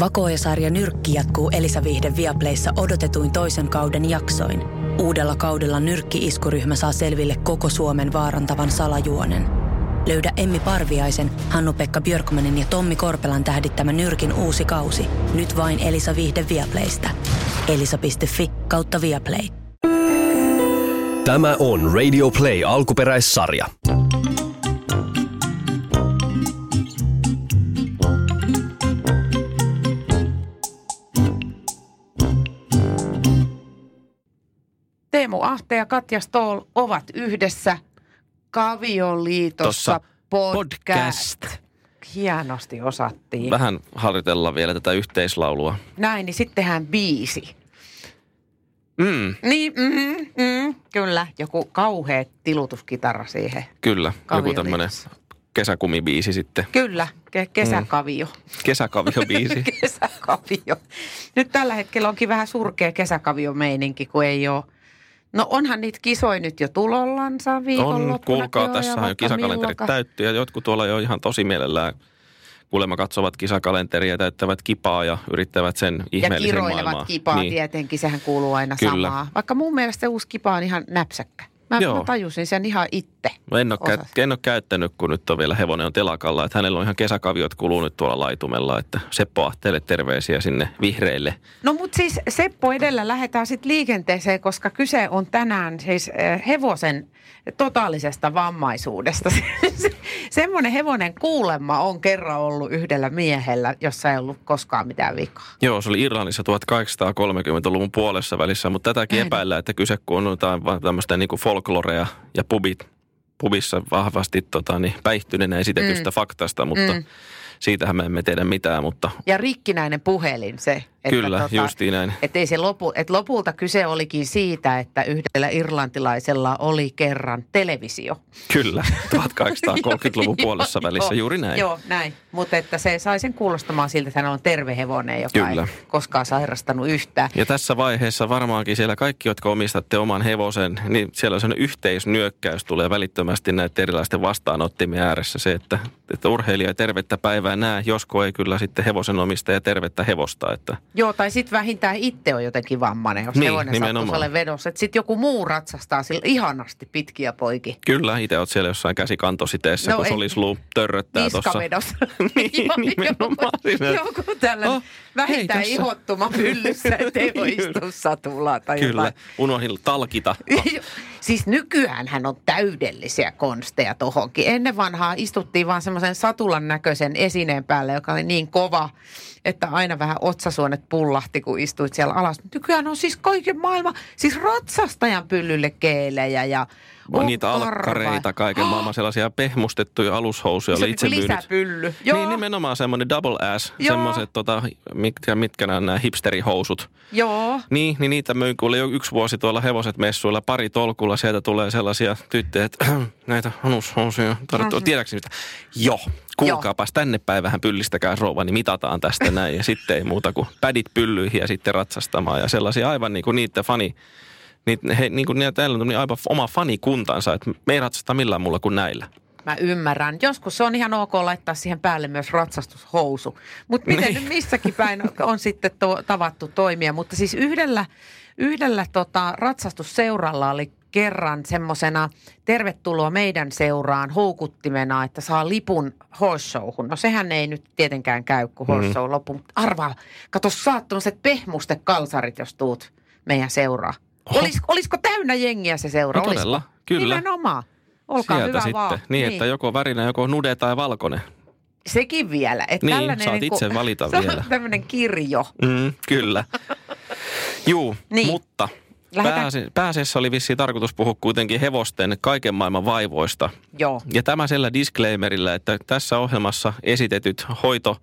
Vakoja-sarja Nyrkki jatkuu Elisa Viihde Viaplayssa odotetuin toisen kauden jaksoin. Uudella kaudella Nyrkki-iskuryhmä saa selville koko Suomen vaarantavan salajuonen. Löydä Emmi Parviaisen, Hannu-Pekka Björkmanin ja Tommi Korpelan tähdittämä Nyrkin uusi kausi. Nyt vain Elisa Viihde Viaplaystä. Elisa.fi kautta Viaplay. Tämä on Radio Play alkuperäissarja. Teemu Ahte ja Katja Stoll ovat yhdessä Kavioliitossa Tossa podcast. podcast. Hienosti osattiin. Vähän harjoitellaan vielä tätä yhteislaulua. Näin, niin sitten tehdään biisi. Mm, Niin, mm, mm, kyllä. Joku kauhea tilutuskitara siihen. kyllä, joku tämmöinen kesäkumibiisi sitten. Kyllä, ke- kesäkavio. Kesäkaviobiisi. kesäkavio. Nyt tällä hetkellä onkin vähän surkea kesäkavio-meininki, kun ei ole... No onhan niitä kisoja nyt jo tulollansa on, viikonloppuna. kuulkaa, tässä on jo kisakalenterit täytty ja jotkut tuolla jo ihan tosi mielellään kuulemma katsovat kisakalenteria ja täyttävät kipaa ja yrittävät sen Ja ihmeellisen kiroilevat maailmaa. kipaa niin. tietenkin, sehän kuuluu aina Kyllä. samaa. Vaikka mun mielestä se uusi kipa on ihan näpsäkkä. Mä, Joo. mä tajusin sen ihan itse. No en, ole käy, en ole käyttänyt, kun nyt on vielä hevonen on telakalla. Että hänellä on ihan kesäkaviot kuluu nyt tuolla laitumella. Että Seppo Ahteelle terveisiä sinne vihreille. No mutta siis Seppo edellä lähdetään sitten liikenteeseen, koska kyse on tänään siis äh, hevosen totaalisesta vammaisuudesta. Semmoinen hevonen kuulemma on kerran ollut yhdellä miehellä, jossa ei ollut koskaan mitään vikaa. Joo, se oli Irlannissa 1830-luvun puolessa välissä, mutta tätäkin epäillään, että kyse kun on jotain tämmöistä niin kuin folklorea ja pubit, pubissa vahvasti tota, niin päihtyneenä esitetystä mm. faktasta, mutta Mm. siitähän me emme tiedä mitään, mutta Ja rikkinäinen puhelin se. Että kyllä, justiin näin. Että ei se lopu, että lopulta kyse olikin siitä, että yhdellä irlantilaisella oli kerran televisio. Kyllä, 1830-luvun puolessa Joo, välissä, joo, juuri näin. Joo, näin. Mutta että se sai sen kuulostamaan siltä, että hän on terve hevonen, joka Kyllä. ei koskaan sairastanut yhtään. Ja tässä vaiheessa varmaankin siellä kaikki, jotka omistatte oman hevosen, niin siellä on sellainen yhteisnyökkäys tulee välittömästi näiden erilaisten vastaanottimien ääressä. Se, että, että urheilija ei tervettä päivää näe, josko ei kyllä sitten hevosen omistaja tervettä hevosta. Että Joo, tai sitten vähintään itse on jotenkin vammainen, jos Niin, hevonen sattuisi nimenomaan. ole vedossa. Että sitten joku muu ratsastaa sillä ihanasti pitkiä poikia. kyllä, itse olet siellä jossain käsikantositeessä, No kun solisluu törröttää tuossa. Niin, nimenomaan siinä. Joku tällainen Oh, vähintään hei, ihottuma pyllyssä, ettei voi istua satulaa tai Kyllä, jotain. unohdin talkita. Siis nykyään hän on täydellisiä konsteja tohonkin. Ennen vanhaa istuttiin vaan semmoisen satulan näköisen esineen päälle, joka oli niin kova, että aina vähän otsasuonet pullahti, kun istuit siellä alas. Nykyään on siis kaiken maailman, siis ratsastajan pyllylle keelejä ja On niitä alkkareita, kaiken maailman sellaisia pehmustettuja alushousuja. Se oli itse myynyt. lisäpylly. Niin nimenomaan semmoinen double ass, Joo. semmoiset tota, mitkä, mitkä nämä, nämä hipsterihousut. Joo. Niin, niin niitä myin kuule jo yksi vuosi tuolla hevoset messuilla, pari tolkulla. Sieltä tulee sellaisia tyttöjä, että näitä alushousuja. Tarvittu, tiedätkö mitä? Joo, kuulkaapas tänne päin vähän pyllistäkää rouva, niin mitataan tästä näin. Ja sitten ei muuta kuin pädit pyllyihin ja sitten ratsastamaan. Ja sellaisia aivan niin kuin niitä fani, niitä, he, niin kuin niitä, täällä on niin aivan oma fanikuntansa, että me ei ratsasta millään muulla kuin näillä. Mä ymmärrän. Joskus se on ihan ok laittaa siihen päälle myös ratsastushousu. Mutta miten Niin. nyt missäkin päin on sitten to, tavattu toimia. Mutta siis yhdellä, yhdellä tota, ratsastusseuralla oli kerran semmoisena tervetuloa meidän seuraan houkuttimena, että saa lipun horse showhun. No sehän ei nyt tietenkään käy, kun horse Mm. show loppuu. Mutta arvaa, kato saat tämmöiset pehmustekalsarit, jos tuut meidän seuraa. Olis, olisiko täynnä jengiä se seura? No todella, Olisiko? kyllä. Nimenomaan. Olkaa Sieltä hyvä sitten. vaan. Niin, että joko värinä, joko nude tai valkoinen. Sekin vielä. Että Niin, saat niinku- itse valita se on vielä. tämmöinen kirjo. Mm, kyllä. Juu, Niin. niin. mutta pääase, pääasiassa oli vissiin tarkoitus puhua kuitenkin hevosten kaiken maailman vaivoista. Joo. Ja tämä sillä disclaimerillä, että tässä ohjelmassa esitetyt hoito-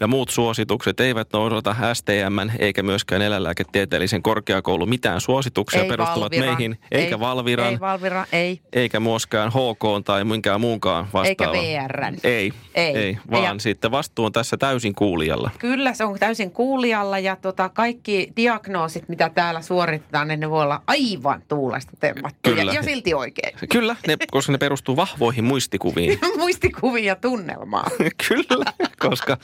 ja muut suositukset eivät noudata STM eikä myöskään eläinlääketieteellisen korkeakoulun mitään suosituksia Ei perustuvat Valviran. meihin, eikä ei, Valviran, Ei Valvira, ei. eikä myöskään HK tai minkään muunkaan vastaava. Eikä VRn. Ei, Ei. ei, vaan Ja- sitten vastuu on tässä täysin kuulijalla. Kyllä se on täysin kuulijalla ja tota, kaikki diagnoosit, mitä täällä suoritetaan, niin ne voi olla aivan tuulesta temmattuja Kyllä. ja silti oikein. Kyllä, ne, koska ne perustuu vahvoihin muistikuviin. Muistikuvia ja tunnelmaa. Kyllä, koska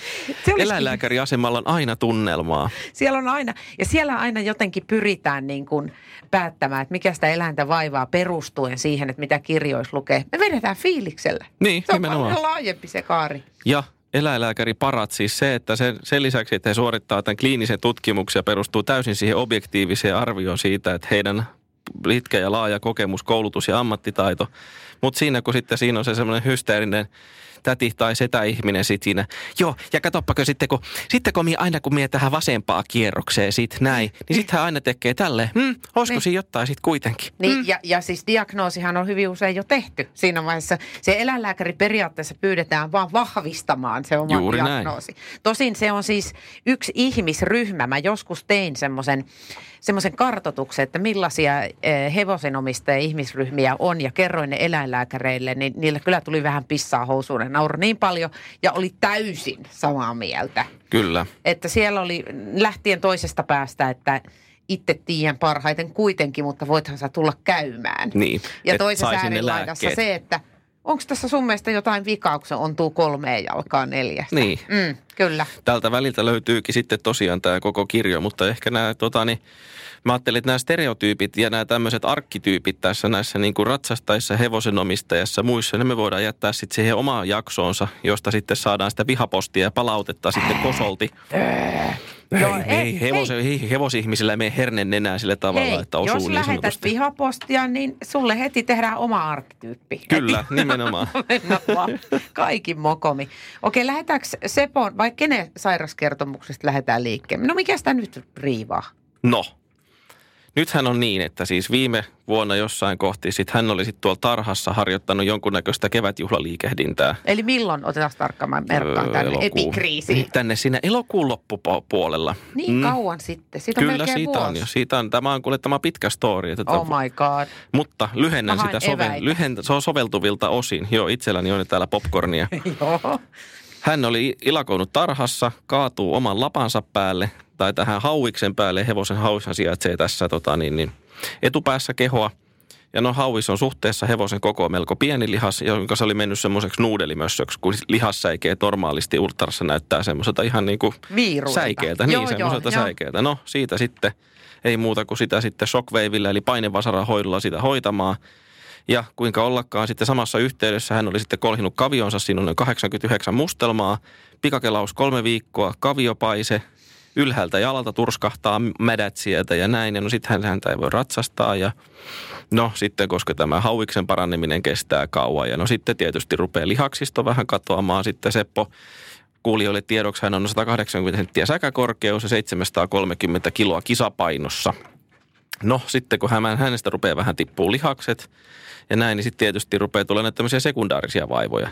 Eläinlääkäriasemalla on aina tunnelmaa. Siellä on aina, ja siellä aina jotenkin pyritään niin kuin päättämään, että mikä sitä eläintä vaivaa perustuen siihen, että mitä kirjoissa lukee. Me vedetään fiiliksellä. Niin, Se on nimenomaan. paljon laajempi se kaari. Ja eläinlääkäri parat siis se, että sen, sen lisäksi, että he suorittaa tämän kliinisen tutkimuksen ja perustuu täysin siihen objektiiviseen arvioon siitä, että heidän pitkä ja laaja kokemus, koulutus ja ammattitaito. Mutta siinä kun sitten siinä on se semmoinen hysteerinen täti tai setäihminen sit siinä. Joo, ja katsoppako sitten kun, sitten kun mie aina kun mie tähän vasempaa kierrokseen sit näin, niin sitten hän aina tekee tälleen, hmm, olisiko Niin. siinä jotain sitten kuitenkin? Niin, mm. ja, ja siis diagnoosihan on hyvin usein jo tehty siinä vaiheessa. Se eläinlääkäri periaatteessa pyydetään vaan vahvistamaan se oma Juuri näin. diagnoosi. Tosin se on siis yksi ihmisryhmä. Mä joskus tein semmoisen semmoisen kartotuksen, että millaisia eh, hevosenomistajia ihmisryhmiä on ja kerroin ne eläinlääkäreille, niin niillä kyllä tuli vähän pissaa housuun. Nauroi niin paljon ja oli täysin samaa mieltä. Kyllä. Että siellä oli lähtien toisesta päästä, että itse tiedän parhaiten kuitenkin, mutta voithan sä tulla käymään. Niin, Ja toisessa äärilaidassa se, että onko tässä sun mielestä jotain vikaa, kun se ontuu kolmeen jalkaan neljästä. Niin. Mm, kyllä. Tältä väliltä löytyykin sitten tosiaan tämä koko kirjo, mutta ehkä nämä, tota, niin, mä ajattelin, että nämä stereotyypit ja nämä tämmöiset arkkityypit tässä näissä niin kuin ratsastaissa, hevosenomistajassa ja muissa, ne me voidaan jättää sitten siihen omaan jaksoonsa, josta sitten saadaan sitä vihapostia ja palautetta sitten kosolti. Joo, ei, ei, hevos, ei, hevosihmisillä ei mene hernen nenää sillä tavalla, Hei, että osuu jos niin lähetät sanotusti. vihapostia, niin sulle heti tehdään oma arkkityyppi. Kyllä, nimenomaan. Vaan kaikin mokomi. Okei, lähdetäänkö Sepon, vai kenen sairaskertomuksesta lähdetään liikkeelle? No mikä sitä nyt riivaa? No, nythän on niin, että siis viime vuonna jossain kohti sit hän oli sitten tuolla tarhassa harjoittanut jonkunnäköistä kevätjuhlaliikehdintää. Eli milloin, otetaan tarkkaan, mä merkkaan Öö, tänne elokuu- epikriisiin. Tänne siinä elokuun loppupuolella. Niin mm. kauan sitten, siitä on Kyllä siitä vuosi. on jo. Siitä on, tämä on kuule tämä pitkä story. Että Oh my god. Mutta lyhennän Mä sitä, sovel, lyhen, se on soveltuvilta osin. Joo, itselläni on täällä popcornia. Joo. Hän oli ilakoinut tarhassa, kaatuu oman lapansa päälle tai tähän hauiksen päälle. Hevosen hauishan sijaitsee tässä tota, niin, niin, etupäässä kehoa. Ja no hauis on suhteessa hevosen koko melko pieni lihas, jonka se oli mennyt semmoiseksi nuudelimössöksi, kun lihassäikeet normaalisti ultrassa näyttää semmoiselta ihan niin kuin Viiruilta. säikeeltä. Joo, Niin, semmoiselta säikeeltä. No siitä sitten ei muuta kuin sitä sitten shockwaveillä eli painevasaran hoidolla sitä hoitamaan. Ja kuinka ollakaan sitten samassa yhteydessä hän oli sitten kolhinut kavionsa, siinä on noin 89 mustelmaa, pikakelaus kolme viikkoa, kaviopaise, ylhäältä jalalta turskahtaa mädät sieltä ja näin. Ja no sitten häntä ei voi ratsastaa ja no sitten koska tämä hauiksen paraneminen kestää kauan ja no sitten tietysti rupeaa lihaksisto vähän katoamaan. Sitten Seppo kuulijoille tiedoksi hän on 180 senttiä säkäkorkeus ja 730 kiloa kisapainossa. No sitten kun hän, hänestä rupeaa vähän tippuu lihakset ja näin, niin sitten tietysti rupeaa tulemaan tämmöisiä sekundaarisia vaivoja.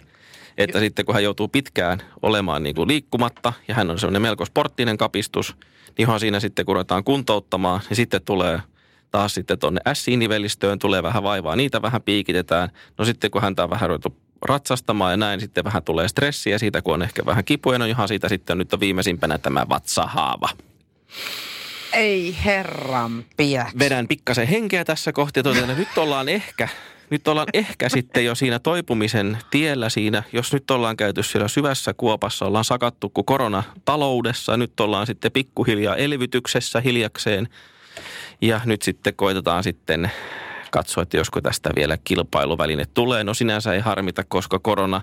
Että sitten kun hän joutuu pitkään olemaan niin kuin liikkumatta ja hän on semmoinen melko sporttinen kapistus, niin ihan siinä sitten kun ruvetaan kuntouttamaan, niin sitten tulee taas sitten tuonne S-nivelistöön tulee vähän vaivaa, niitä vähän piikitetään. No sitten kun häntä on vähän ruvettu ratsastamaan ja näin, sitten vähän tulee stressiä siitä, kun on ehkä vähän kipuja. No ihan siitä sitten nyt on viimeisimpänä tämä vatsahaava. Ei herran piäksi. vedän pikkasen henkeä tässä kohti ja totean, että nyt ollaan ehkä, nyt ollaan ehkä sitten jo siinä toipumisen tiellä siinä, jos nyt ollaan käyty siellä syvässä kuopassa, ollaan sakattu kuin koronataloudessa, nyt ollaan sitten pikkuhiljaa elvytyksessä hiljakseen. Ja nyt sitten koitetaan sitten katsoa, että josko tästä vielä kilpailuväline tulee. No sinänsä ei harmita, koska korona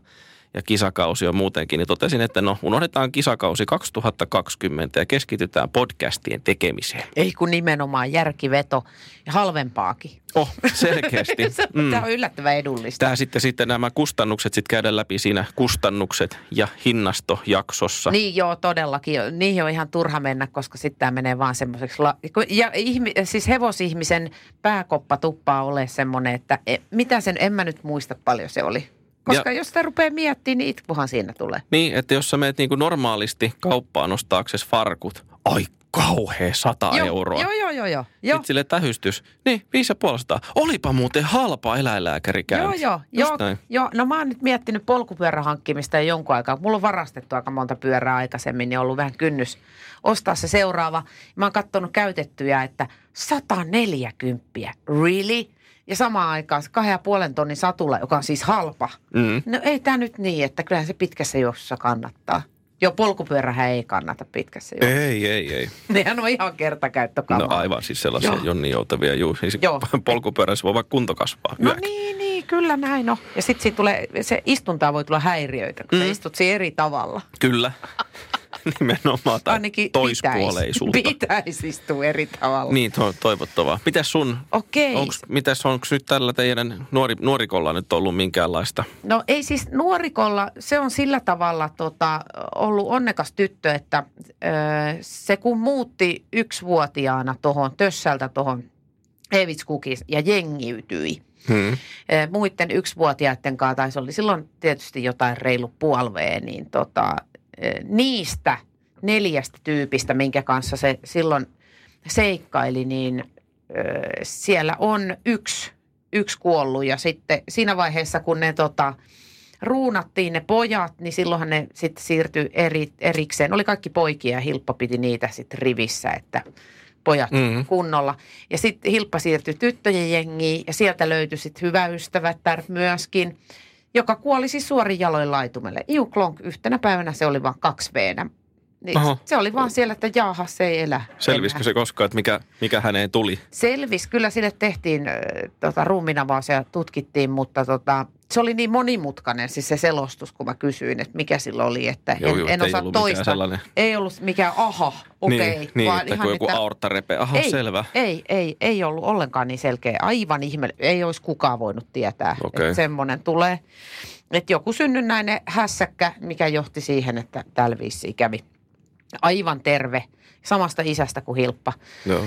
ja kisakausi on muutenkin, niin totesin, että no unohdetaan kisakausi 2020 ja keskitytään podcastien tekemiseen. Ei kun nimenomaan järkiveto ja halvempaakin. Oh, selkeästi. Se- Mm. Tämä on yllättävän edullista. Tämä sitten, sitten nämä kustannukset sitten käydään läpi siinä kustannukset ja hinnastojaksossa. Niin joo, todellakin. Niihin on ihan turha mennä, koska sitten tämä menee vaan semmoiseksi... La- ja ihmi, siis hevosihmisen pääkoppa tuppaa ole semmoinen, että e, mitä sen, en mä nyt muista paljon se oli. Koska Ja- jos sitä rupeaa miettimään, niin itkuhan siinä tulee. Niin, että jos sä menet niin kuin normaalisti kauppaan ostaaksesi farkut, ai kauhea 100 joo, euroa. Joo, joo, joo, joo. joo. Sitten sille tähystys. Niin, 550. Olipa muuten halpa eläinlääkärikäynti. Joo, joo, Just joo, joo. No mä oon nyt miettinyt polkupyörän hankkimista jo jonkun aikaa. Mulla on varastettu aika monta pyörää aikaisemmin, niin on ollut vähän kynnys ostaa se seuraava. Mä oon katsonut käytettyjä, että 140. Really? Ja samaan aikaan se kahden ja puolen tonnin satula, joka on siis halpa. Mm. No ei tämä nyt niin, että kyllähän se pitkässä juoksussa kannattaa. Joo, polkupyörähän ei kannata pitkässä juoksussa. Ei, ei, ei. Nehän on ihan kertakäyttökamaa. No aivan siis sellaisia Joo. Jonni joutavia. Juu, siis Joo. polkupyörässä voi vaikka kunto kasvaa. No Yökin. niin, niin, kyllä näin on. Ja sitten tulee, se istuntaa voi tulla häiriöitä, kun mm. sä istut siinä eri tavalla. Kyllä. Nimenomaan. Tai Ainakin toispuoleisuutta. Pitäisi, pitäisi istua eri tavalla. Niin, to, toivottavaa. Mitäs sun, Okei. onks, mitäs onko nyt tällä teidän nuori, nuorikolla nyt ollut minkäänlaista? No ei siis nuorikolla, se on sillä tavalla tota, ollut onnekas tyttö, että ö, se kun muutti yksivuotiaana tuohon Tössältä tuohon Evitskukis ja jengiytyi. Hmm. Muiden yksivuotiaiden kanssa, tai se oli silloin tietysti jotain reilu puolvee, niin tota, niistä neljästä tyypistä, minkä kanssa se silloin seikkaili, niin siellä on yksi, yksi kuollut ja sitten siinä vaiheessa, kun ne tota, ruunattiin ne pojat, niin silloinhan ne sitten siirtyi eri, erikseen. Oli kaikki poikia ja Hilppa piti niitä sitten rivissä, että pojat Mhm. mm. kunnolla. Ja sitten Hilppa siirtyi tyttöjen jengiin ja sieltä löytyi sitten hyvä ystävättär myöskin, joka kuoli siis suorin jaloin laitumelle. Iuklonk yhtenä päivänä se oli vain kaksi veenä. Niin se oli vaan siellä, että jaaha, se ei elä. Selvisikö enää. se koskaan, että mikä, mikä häneen tuli? Selvisi. Kyllä sille tehtiin tota, ruumiinavaus ja tutkittiin, mutta tota, se oli niin monimutkainen siis se selostus, kun mä kysyin, että mikä sillä oli, että Joo, en, joo, en osaa toista. sellainen- Ei ollut mikään aha, okei. niin, niin vaan että ihan, kun joku aortta repee. Aha, ei, selvä. Ei, ei, ei ollut ollenkaan niin selkeä. Aivan ihme, ei olisi kukaan voinut tietää, Okei. että semmoinen tulee. Että joku synnynnäinen hässäkkä, mikä johti siihen, että tällä viisiin kävi aivan terve samasta isästä kuin Hilppa. Joo.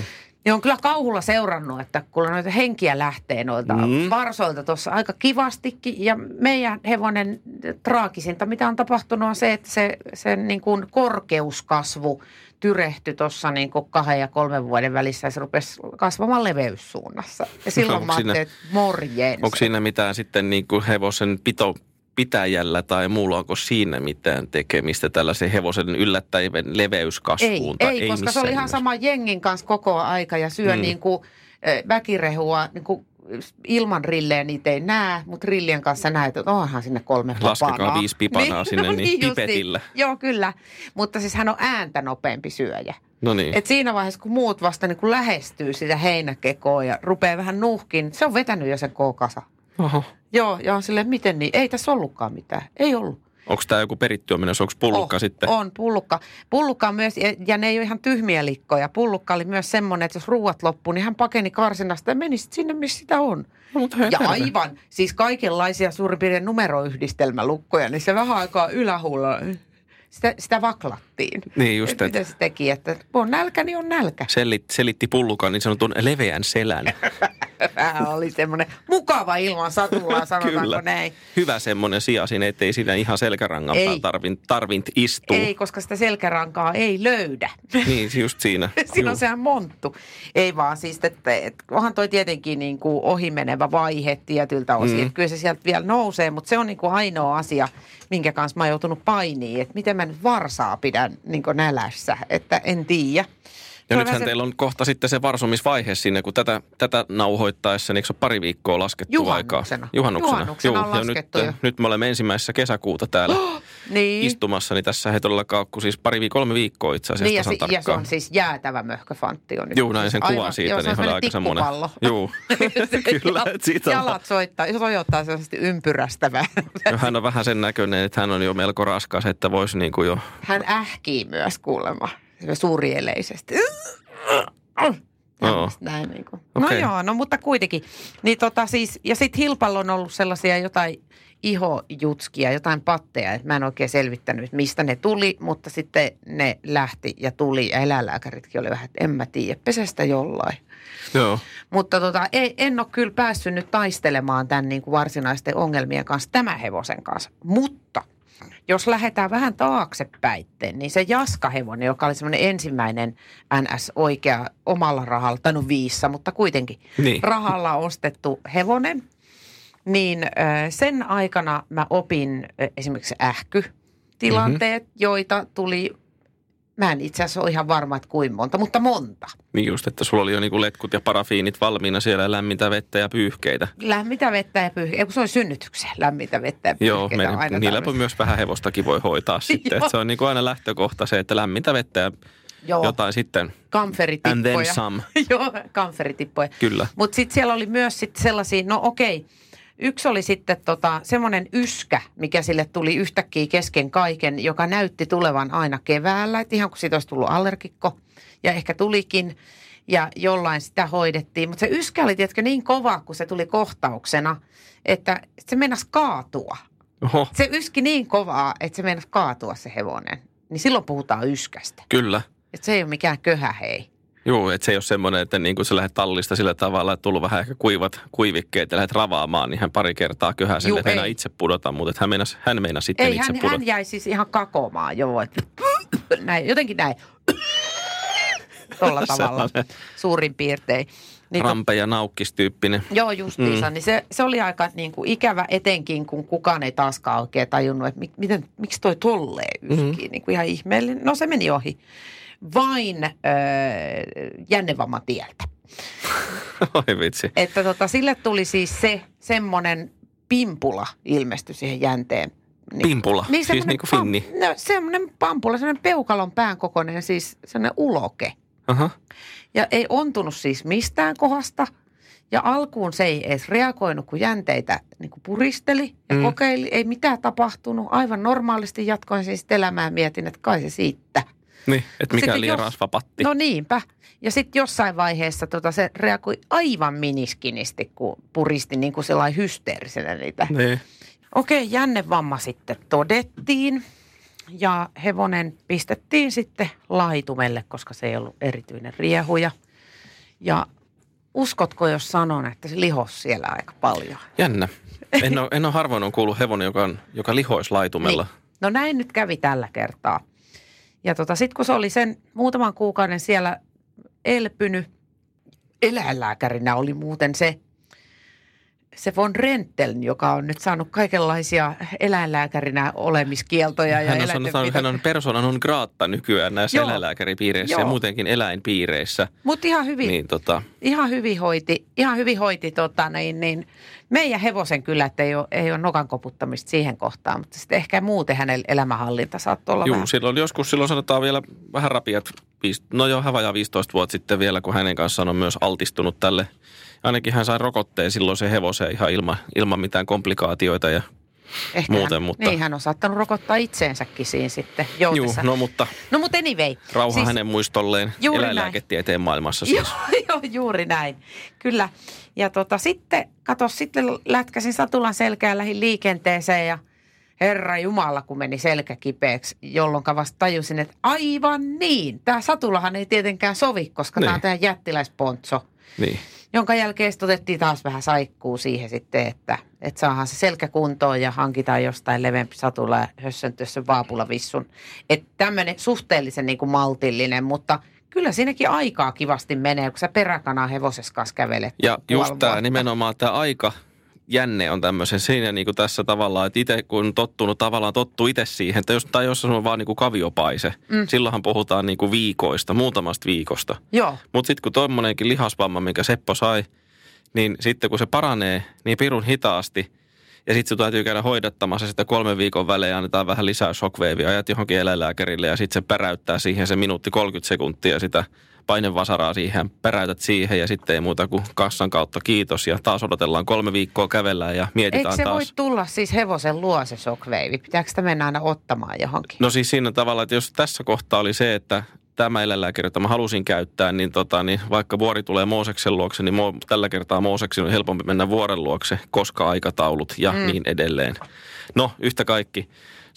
Niin on kyllä kauhulla seurannut, että kun noita henkiä lähtee noilta Mm. varsoilta tuossa aika kivastikin. Ja meidän hevonen traagisinta, mitä on tapahtunut, on se, että se, se niin kuin korkeuskasvu tyrehtyi tuossa niin kuin kahden ja kolmen vuoden välissä ja se rupesi kasvamaan leveyssuunnassa. Ja silloin Onko mä siinä- ajattelin, että morjens. Onko siinä mitään sitten niin kuin hevosen pito pitäjällä tai muulla, onko siinä mitään tekemistä tällaisen hevosen yllättävän leveyskasvuun? Ei, tai ei koska se oli ihan sama jengin kanssa koko aika ja syö Mm. niin kuin eh, väkirehua niin kuin ilman rilleä niitä ei näe, mutta rillien kanssa näet, että onhan sinne kolme Laskekaa papanaa. viisi pipanaa sinne, niin justiin. pipetillä. Joo, kyllä. Mutta siis hän on ääntä nopeampi syöjä. No niin. Et siinä vaiheessa, kun muut vasta niin kun lähestyy sitä heinäkekoa ja rupeaa vähän nuhkin, se on vetänyt jo sen kookasa. Oho. Joo, ja on silleen, miten niin? Ei tässä ollutkaan mitään. Ei ollut. Onko tämä joku perittyä menossa, onko pullukka on, sitten? On, pullukka. Pullukka on myös, ja, ne ei ole ihan tyhmiä likkoja. Pullukka oli myös semmoinen, että jos ruuat loppuu, niin hän pakeni karsinasta ja meni sinne, missä sitä on. No, mutta hei, Ja terve. aivan, siis kaikenlaisia suurin piirtein numeroyhdistelmälukkoja, niin se vähän aikaa ylähuulla, sitä, sitä vaklattiin. Niin just, että... että Mitä se teki, että on nälkä, niin on nälkä. selit, selitti pullukan niin sanotun leveän selän. Vähän oli semmoinen mukava ilman satulaa, sanotaanko Kyllä. näin. Hyvä semmoinen sija siinä, ettei siinä ihan selkärangan Ei. päällä tarvint, tarvint istua. Ei, koska sitä selkärankaa ei löydä. Niin, just siinä. Siinä on sehän monttu. Ei vaan siis, että, että onhan toi tietenkin niin kuin ohimenevä vaihe tietyltä osin. Mm. Kyllä se sieltä vielä nousee, mutta se on niin kuin ainoa asia, minkä kanssa mä oon joutunut painiin. Että miten mä nyt varsaa pidän niin nälässä, että en tiedä. Ja Se on nythän se- teillä on kohta sitten se varsomisvaihe sinne, kun tätä, tätä nauhoittaessa, niin eikö se ole pari viikkoa laskettu Juhannuksena. aikaa? Juhannuksena. Juhannuksena on ja nyt, laskettu jo. nyt me olemme ensimmäisessä kesäkuuta täällä Niin. istumassa, niin tässä ei todellakaan kuin siis pari, kolme viikkoa itse asiassa Niin ja, si- ja se on siis jäätävä möhköfantti on nyt. Juu, näin Siis sen kuvan aivan- siitä, joo, niin se oli on aika semmoinen. Juu, kyllä, siitä on, Jalat soittaa, sojottaa sellaisesti ympyrästä vähän. ja hän on vähän sen näköinen, että hän on jo melko raskas, että voisi niin kuin jo, Hän ähkii myös kuulemma suurieleisesti. Näin niin kuin. No Okei. joo, no mutta kuitenkin. Niin tota siis, ja sitten Hilpalla on ollut sellaisia jotain ihojutskia, jotain patteja, että mä en oikein selvittänyt, mistä ne tuli, mutta sitten ne lähti ja tuli ja eläinlääkäritkin oli vähän, että en mä tiedä, pesestä jollain. joo, Mutta tota, ei, en ole kyllä päässyt nyt taistelemaan tämän niin kuin varsinaisten ongelmien kanssa, tämän hevosen kanssa. Mutta jos lähdetään vähän taaksepäin, niin se Jaska-hevonen, joka oli semmoinen ensimmäinen NS-oikea omalla rahalla, tai no viissa, mutta kuitenkin Niin. rahalla ostettu hevonen, niin sen aikana mä opin esimerkiksi ähkytilanteet, mm-hmm. joita tuli Mä en itse asiassa ole ihan varma, että kuinka monta, mutta monta. Niin just, että sulla oli jo niinku letkut ja parafiinit valmiina siellä ja lämmintä vettä ja pyyhkeitä. Lämmintä vettä ja pyyhkeitä. Kun se oli synnytykseen, lämmintä vettä ja pyyhkeitä. Joo, me, aina niillä voi myös vähän hevostakin voi hoitaa sitten. Että se on niinku aina lähtökohta se, että lämmintä vettä ja Joo. jotain sitten. Kamferitippoja. And then some. Joo, kamferitippoja. Kyllä. Mutta sitten siellä oli myös sit sellaisia, no okei, yksi oli sitten tota, semmoinen yskä, mikä sille tuli yhtäkkiä kesken kaiken, joka näytti tulevan aina keväällä, että ihan kuin siitä olisi tullut allergikko, ja ehkä tulikin, ja jollain sitä hoidettiin. Mutta se yskä oli, tiedätkö, niin kova, kun se tuli kohtauksena, että se meinasi kaatua. Oho, Se yski niin kovaa, että se meinasi kaatua se hevonen. Niin silloin puhutaan yskästä. kyllä. Että se ei ole mikään köhä, hei. Joo, että se ei ole semmoinen, että niin kuin sä lähdet tallista sillä tavalla, että tullut vähän ehkä kuivat kuivikkeet ja lähdet ravaamaan, niin hän pari kertaa sille, Juu, että ei. itse pudota, mutta että hän meinasi, hän meinasi sitten Ei, itse hän, pudota. hän jäi siis ihan kakomaan, joo. Että näin, jotenkin näin. Tuolla tavalla suurin piirtein. Niin, Rampe ja naukkistyyppinen. joo, justiinsa. Mm. Niin se, se oli aika niin kuin ikävä etenkin, kun kukaan ei taaskaan oikein tajunnut, että mi, miten, miksi toi tolleen yskii. Mm-hmm. Niin kuin ihan ihmeellinen. No se meni ohi. Vain öö, jännevamman tieltä. Oi vitsi. Että tota, sille tuli siis se semmoinen pimpula ilmestyi siihen jänteen. Niin, Pimpula, siis semmoinen niin kuin finni. Pam, no, semmoinen pampula, semmoinen peukalon pään kokoinen, siis semmoinen uloke. Aha. Ja ei ontunut siis mistään kohdasta. Ja alkuun se ei edes reagoinut, kun jänteitä niin kuin puristeli ja Mm. kokeili. Ei mitään tapahtunut. Aivan normaalisti jatkoin siis elämää mietin, että kai se siitä. Niin, että mikä liian jos- rasvapatti. No niinpä. Ja sitten jossain vaiheessa tota, se reagoi aivan miniskinisti, kun puristi niin kuin sellainen hysteerisenä niitä. Niin. Okei, jännevamma sitten todettiin ja hevonen pistettiin sitten laitumelle, koska se ei ollut erityinen riehuja. Ja uskotko, jos sanon, että se lihos siellä aika paljon? Jännä. En ole, en ole harvoin on kuullut hevonen, joka, on, joka lihoisi laitumella. Niin. No näin nyt kävi tällä kertaa. Ja tota, sitten kun se oli sen muutaman kuukauden siellä elpynyt, eläinlääkärinä oli muuten se, se von Renteln, joka on nyt saanut kaikenlaisia eläinlääkärinä olemiskieltoja. Ja Hän on sanonut, eläintenpito- hän on persona non grata nykyään näissä Joo. eläinlääkäripiireissä ja Joo. muutenkin eläinpiireissä. Mutta ihan hyvin, Niin tota, ihan hyvin hoiti, ihan hyvin hoiti tota, niin, niin, meidän hevosen kyllä, että ei ole, ei ole nokan koputtamista siihen kohtaan, mutta sitten ehkä muuten hänen elämänhallinta saattoi olla juu, vähän. silloin joskus, silloin sanotaan vielä vähän rapiat, no jo vajaa 15 vuotta sitten vielä, kun hänen kanssaan on myös altistunut tälle. Ainakin hän sai rokotteen silloin se hevoseen ihan ilman, ilman mitään komplikaatioita ja Ehkä muuten, hän, mutta- Niin, hän on saattanut rokottaa itseensäkin siinä sitten Juu, joutessa. no mutta no mutta anyway. rauha siis, hänen muistolleen eläinlääketieteen maailmassa siis. joo, juuri näin. Kyllä. Ja tota, sitten, kato, sitten lätkäsin satulan selkään, lähdin liikenteeseen ja Herra Jumala, kun meni selkä kipeäksi, jolloin vasta tajusin, että aivan niin. Tämä satulahan ei tietenkään sovi, koska tämä on Niin. tämä jättiläispontso. Niin. Jonka jälkeen otettiin taas vähän saikkuu siihen sitten, että, että saadaan se selkä kuntoon ja hankitaan jostain leveämpi satula ja hössöntyä sen vaapulavissun. Että tämmöinen suhteellisen niin kuin maltillinen, mutta kyllä siinäkin aikaa kivasti menee, kun sä peräkanaa hevosessa kanssa kävelet. Ja just tämä nimenomaan tämä aika jänne on tämmöisen siinä niin kuin tässä tavallaan, että itse kun tottunut tavallaan tottuu itse siihen, että jos, tai jos on vaan niin kuin kaviopaise, mm. silloinhan puhutaan niin kuin viikoista, muutamasta viikosta. Joo, Mutta sitten kun tuommoinenkin lihasvamma, minkä Seppo sai, niin sitten kun se paranee niin pirun hitaasti, ja sitten se täytyy käydä hoidattamassa sitä kolmen viikon välein ja annetaan vähän lisää shockwaveja, ajat johonkin eläinlääkärille ja sitten se päräyttää siihen se minuutti 30 sekuntia sitä painevasaraa siihen, päräytät siihen ja sitten ei muuta kuin kassan kautta kiitos ja taas odotellaan kolme viikkoa kävellään ja eikö mietitään se taas. voi tulla siis hevosen luo se shockwave? Pitääkö sitä mennä aina ottamaan johonkin? No siis siinä tavalla, että jos tässä kohtaa oli se, että tämä eläinlääkäri, jota mä halusin käyttää, niin, tota, niin vaikka vuori tulee Mooseksen luokse, niin mo, tällä kertaa Mooseksen on helpompi mennä vuoren luokse, koska aikataulut ja mm. niin edelleen. No, yhtä kaikki.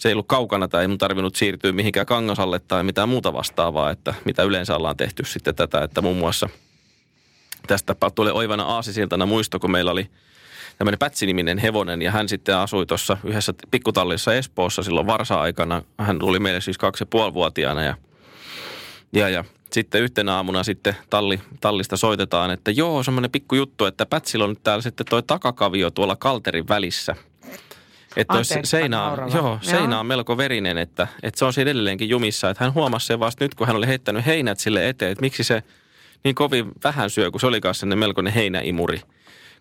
Se ei ollut kaukana tai ei mun tarvinnut siirtyä mihinkään kangasalle tai mitään muuta vastaavaa, että mitä yleensä ollaan tehty sitten tätä, että muun muassa tästä tulee oivana aasisiltana muisto, kun meillä oli tämmöinen Pätsi-niminen hevonen ja hän sitten asui tuossa yhdessä pikkutallissa Espoossa silloin varsa-aikana. Hän tuli meille siis kaksi ja puoli vuotiaana ja, ja, ja sitten yhtenä aamuna sitten talli, tallista soitetaan, että joo, semmoinen pikku juttu, että Pätsillä on nyt täällä sitten toi takakavio tuolla kalterin välissä. Että Anteeksi, seinä on, joo, seinä on melko verinen, että, että se on siinä edelleenkin jumissa. Että hän huomasi sen vasta nyt, kun hän oli heittänyt heinät sille eteen, että miksi se niin kovin vähän syö, kun se olikaan sellainen melkoinen heinäimuri.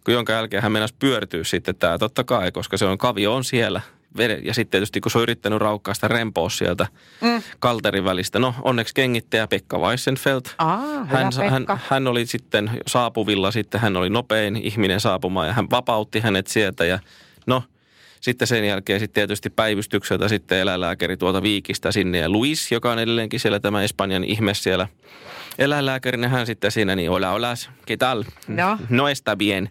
Kun jonka jälkeen hän meinasi pyörtyä sitten tämä totta kai, koska se on kavio on siellä. Ja sitten tietysti kun se on yrittänyt raukkaa sitä rempoa sieltä mm. kalterin välistä. No onneksi kengittäjä Pekka Weissenfeld. Aa, hän, hän, Pekka. hän oli sitten saapuvilla, sitten hän oli nopein ihminen saapumaan ja hän vapautti hänet sieltä ja no sitten sen jälkeen sitten tietysti päivystykseltä sitten eläinlääkäri tuolta Viikistä sinne ja Luis, joka on edelleenkin siellä tämä Espanjan ihme siellä eläinlääkärinä, hän sitten siinä niin hola holas, ¿qué tal? No. no está bien.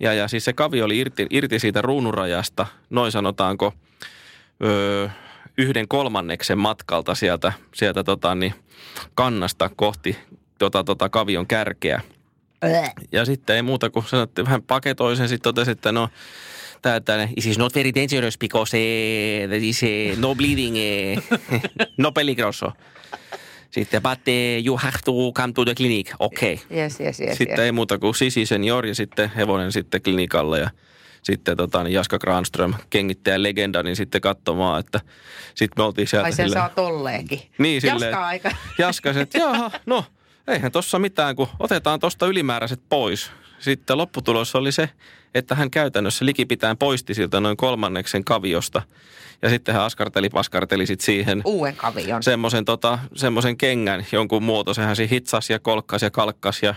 Ja, ja siis se kavio oli irti, irti siitä ruunurajasta, noin sanotaanko, öö, yhden kolmanneksen matkalta sieltä, sieltä tota, niin, kannasta kohti tota, tota, kavion kärkeä. Ja sitten ei muuta kuin sanottiin, vähän paketoi sen, sitten totesi, että no, tämä, it is not very dangerous because eh, there is eh, no bleeding, eh, no peligroso. Sitten, but eh, you have to come to the clinic. Okei. Okay. Yes, yes, yes, Sitten yes. ei muuta kuin Sisi Senior ja sitten hevonen sitten klinikalle ja sitten tota, niin Jaska Granström, kengittäjä legenda, niin sitten katsomaan, että sitten me oltiin sieltä Ai sen silleen- saa tolleenkin. Niin, silleen, Jaska aika. Jaska, että jaha, no eihän tossa mitään, kun otetaan tosta ylimääräiset pois. Sitten lopputulos oli se, että hän käytännössä likipitään poisti siltä noin kolmanneksen kaviosta. Ja sitten hän askarteli, paskarteli sit siihen Uuden kavion. semmoisen tota, semmosen kengän jonkun muotoisen. Hän hitsasi ja kolkkasi ja kalkkasi ja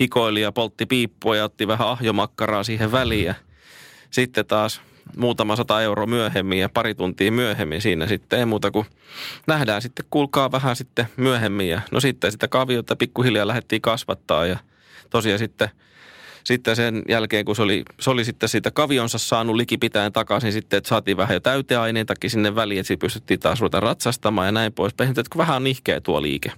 hikoili ja poltti piippua ja otti vähän ahjomakkaraa siihen väliin. Ja sitten taas muutama sata euroa myöhemmin ja pari tuntia myöhemmin siinä sitten ei muuta kuin nähdään sitten, kuulkaa vähän sitten myöhemmin. Ja no sitten sitä kaviota pikkuhiljaa lähdettiin kasvattaa ja tosiaan sitten sitten sen jälkeen, kun se oli, se oli sitten siitä kavionsa saanut likipitäen takaisin sitten, että saatiin vähän jo täyteaineitakin sinne väliin, että pystyttiin taas ruveta ratsastamaan ja näin poispäin. Että kun vähän on nihkeä tuo liike.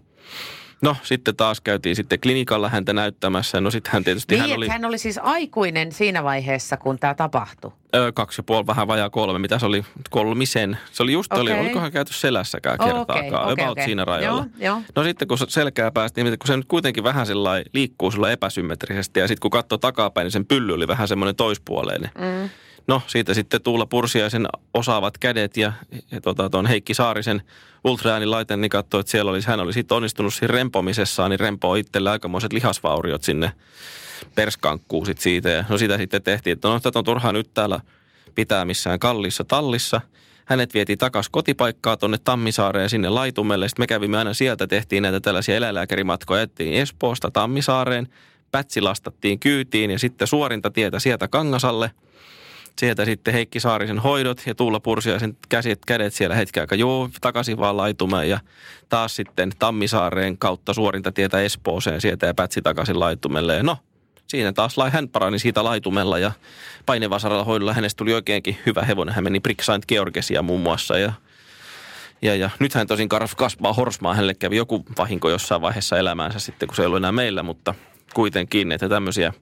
No sitten taas käytiin sitten klinikalla häntä näyttämässä. No sitten hän tietysti Niin, hän oli hän oli siis aikuinen siinä vaiheessa, kun tämä tapahtui. ö, kaksi ja puoli, vähän vajaa kolme. Mitä se oli? Kolmisen. Se oli just, oli, Okei. olikohan käyty selässäkään Okei, kertaakaan. okei, About okei. siinä rajalla. Joo, joo. No sitten kun se selkää päästi, niin kun se nyt kuitenkin vähän sellainen liikkuu sulla epäsymmetrisesti ja sitten kun katsoo takapäin, niin sen pylly oli vähän semmoinen toispuoleinen. Mm. No siitä sitten Tuula Pursiaisen osaavat kädet ja, ja tota, tuon Heikki Saarisen ultraäänilaite, niin katsoi, että siellä olisi, hän oli sitten onnistunut siinä rempomisessaan, niin rempoo itselle aikamoiset lihasvauriot sinne perskankkuun sit siitä. Ja no sitä sitten tehtiin, että no tätä on turhaa nyt täällä pitää missään kallissa tallissa. Hänet vietiin takaisin kotipaikkaa tuonne Tammisaareen sinne laitumelle. Sitten me kävimme aina sieltä, tehtiin näitä tällaisia eläinlääkärimatkoja. Ettiin Espoosta Tammisaareen, pätsi lastattiin kyytiin ja sitten suorinta tietä sieltä Kangasalle. Sieltä sitten Heikki Saarisen hoidot ja Tuula Pursiaisen käsit, kädet siellä hetken aikaa. Joo, takaisin vaan laitumeen ja taas sitten Tammisaareen kautta suorinta tietä Espooseen sieltä ja pätsi takaisin laitumelle. Ja no, siinä taas hän parani siitä laitumella ja painevasaralla hoidolla hänestä tuli oikeinkin hyvä hevonen. Hän meni Brix Saint Georgesia muun muassa ja ja, ja nyt hän tosin kas- kasvaa horsmaa. Hänelle kävi joku vahinko jossain vaiheessa elämäänsä sitten, kun se ei ollut enää meillä, mutta kuitenkin, että tämmöisiä,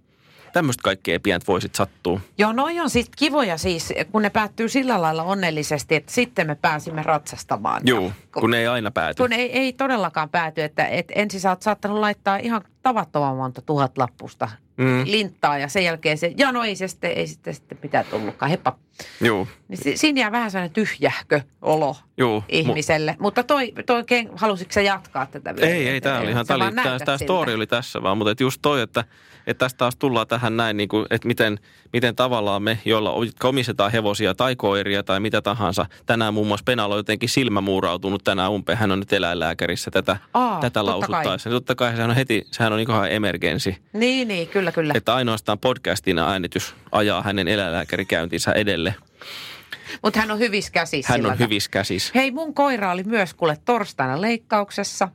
tämmöistä kaikkea pientä voisit sattua. Joo, noi on siis kivoja siis, kun ne päättyy sillä lailla onnellisesti, että sitten me pääsimme ratsastamaan. Joo, Ja kun ne ei aina pääty. kun ei, ei todellakaan pääty, että et ensin sä oot saattanut laittaa ihan tavattoman monta tuhat lappusta Mm. linttaa ja sen jälkeen se, ja no ei se sitten, ei sitten, sitten mitään tullutkaan, heppa. Joo, Niin si- siinä jää vähän sellainen tyhjähkö olo joo. ihmiselle. Mutta toi, toi ken, halusitko sä jatkaa tätä vielä? Ei, ei, tämä oli ihan, tämä, tämä, story oli tässä vaan, mutta et just toi, että, että tästä taas tullaan tähän näin, niin kuin, että miten, miten tavallaan me, joilla jotka omistetaan hevosia tai koiria tai mitä tahansa, tänään muun muassa Penalo on jotenkin silmämuurautunut tänään umpeen, hän on nyt eläinlääkärissä tätä, Aa, tätä totta lausuttaessa. Niin Totta kai sehän on heti, sehän on ihan emergensi, Niin, niin, kyllä, kyllä. että ainoastaan podcastina äänitys ajaa hänen eläinlääkärikäyntinsä edelle. Mutta hän on hyvissä käsissä. Hän on hyvissä käsissä. Hei, mun koira oli myös kuule torstaina leikkauksessa.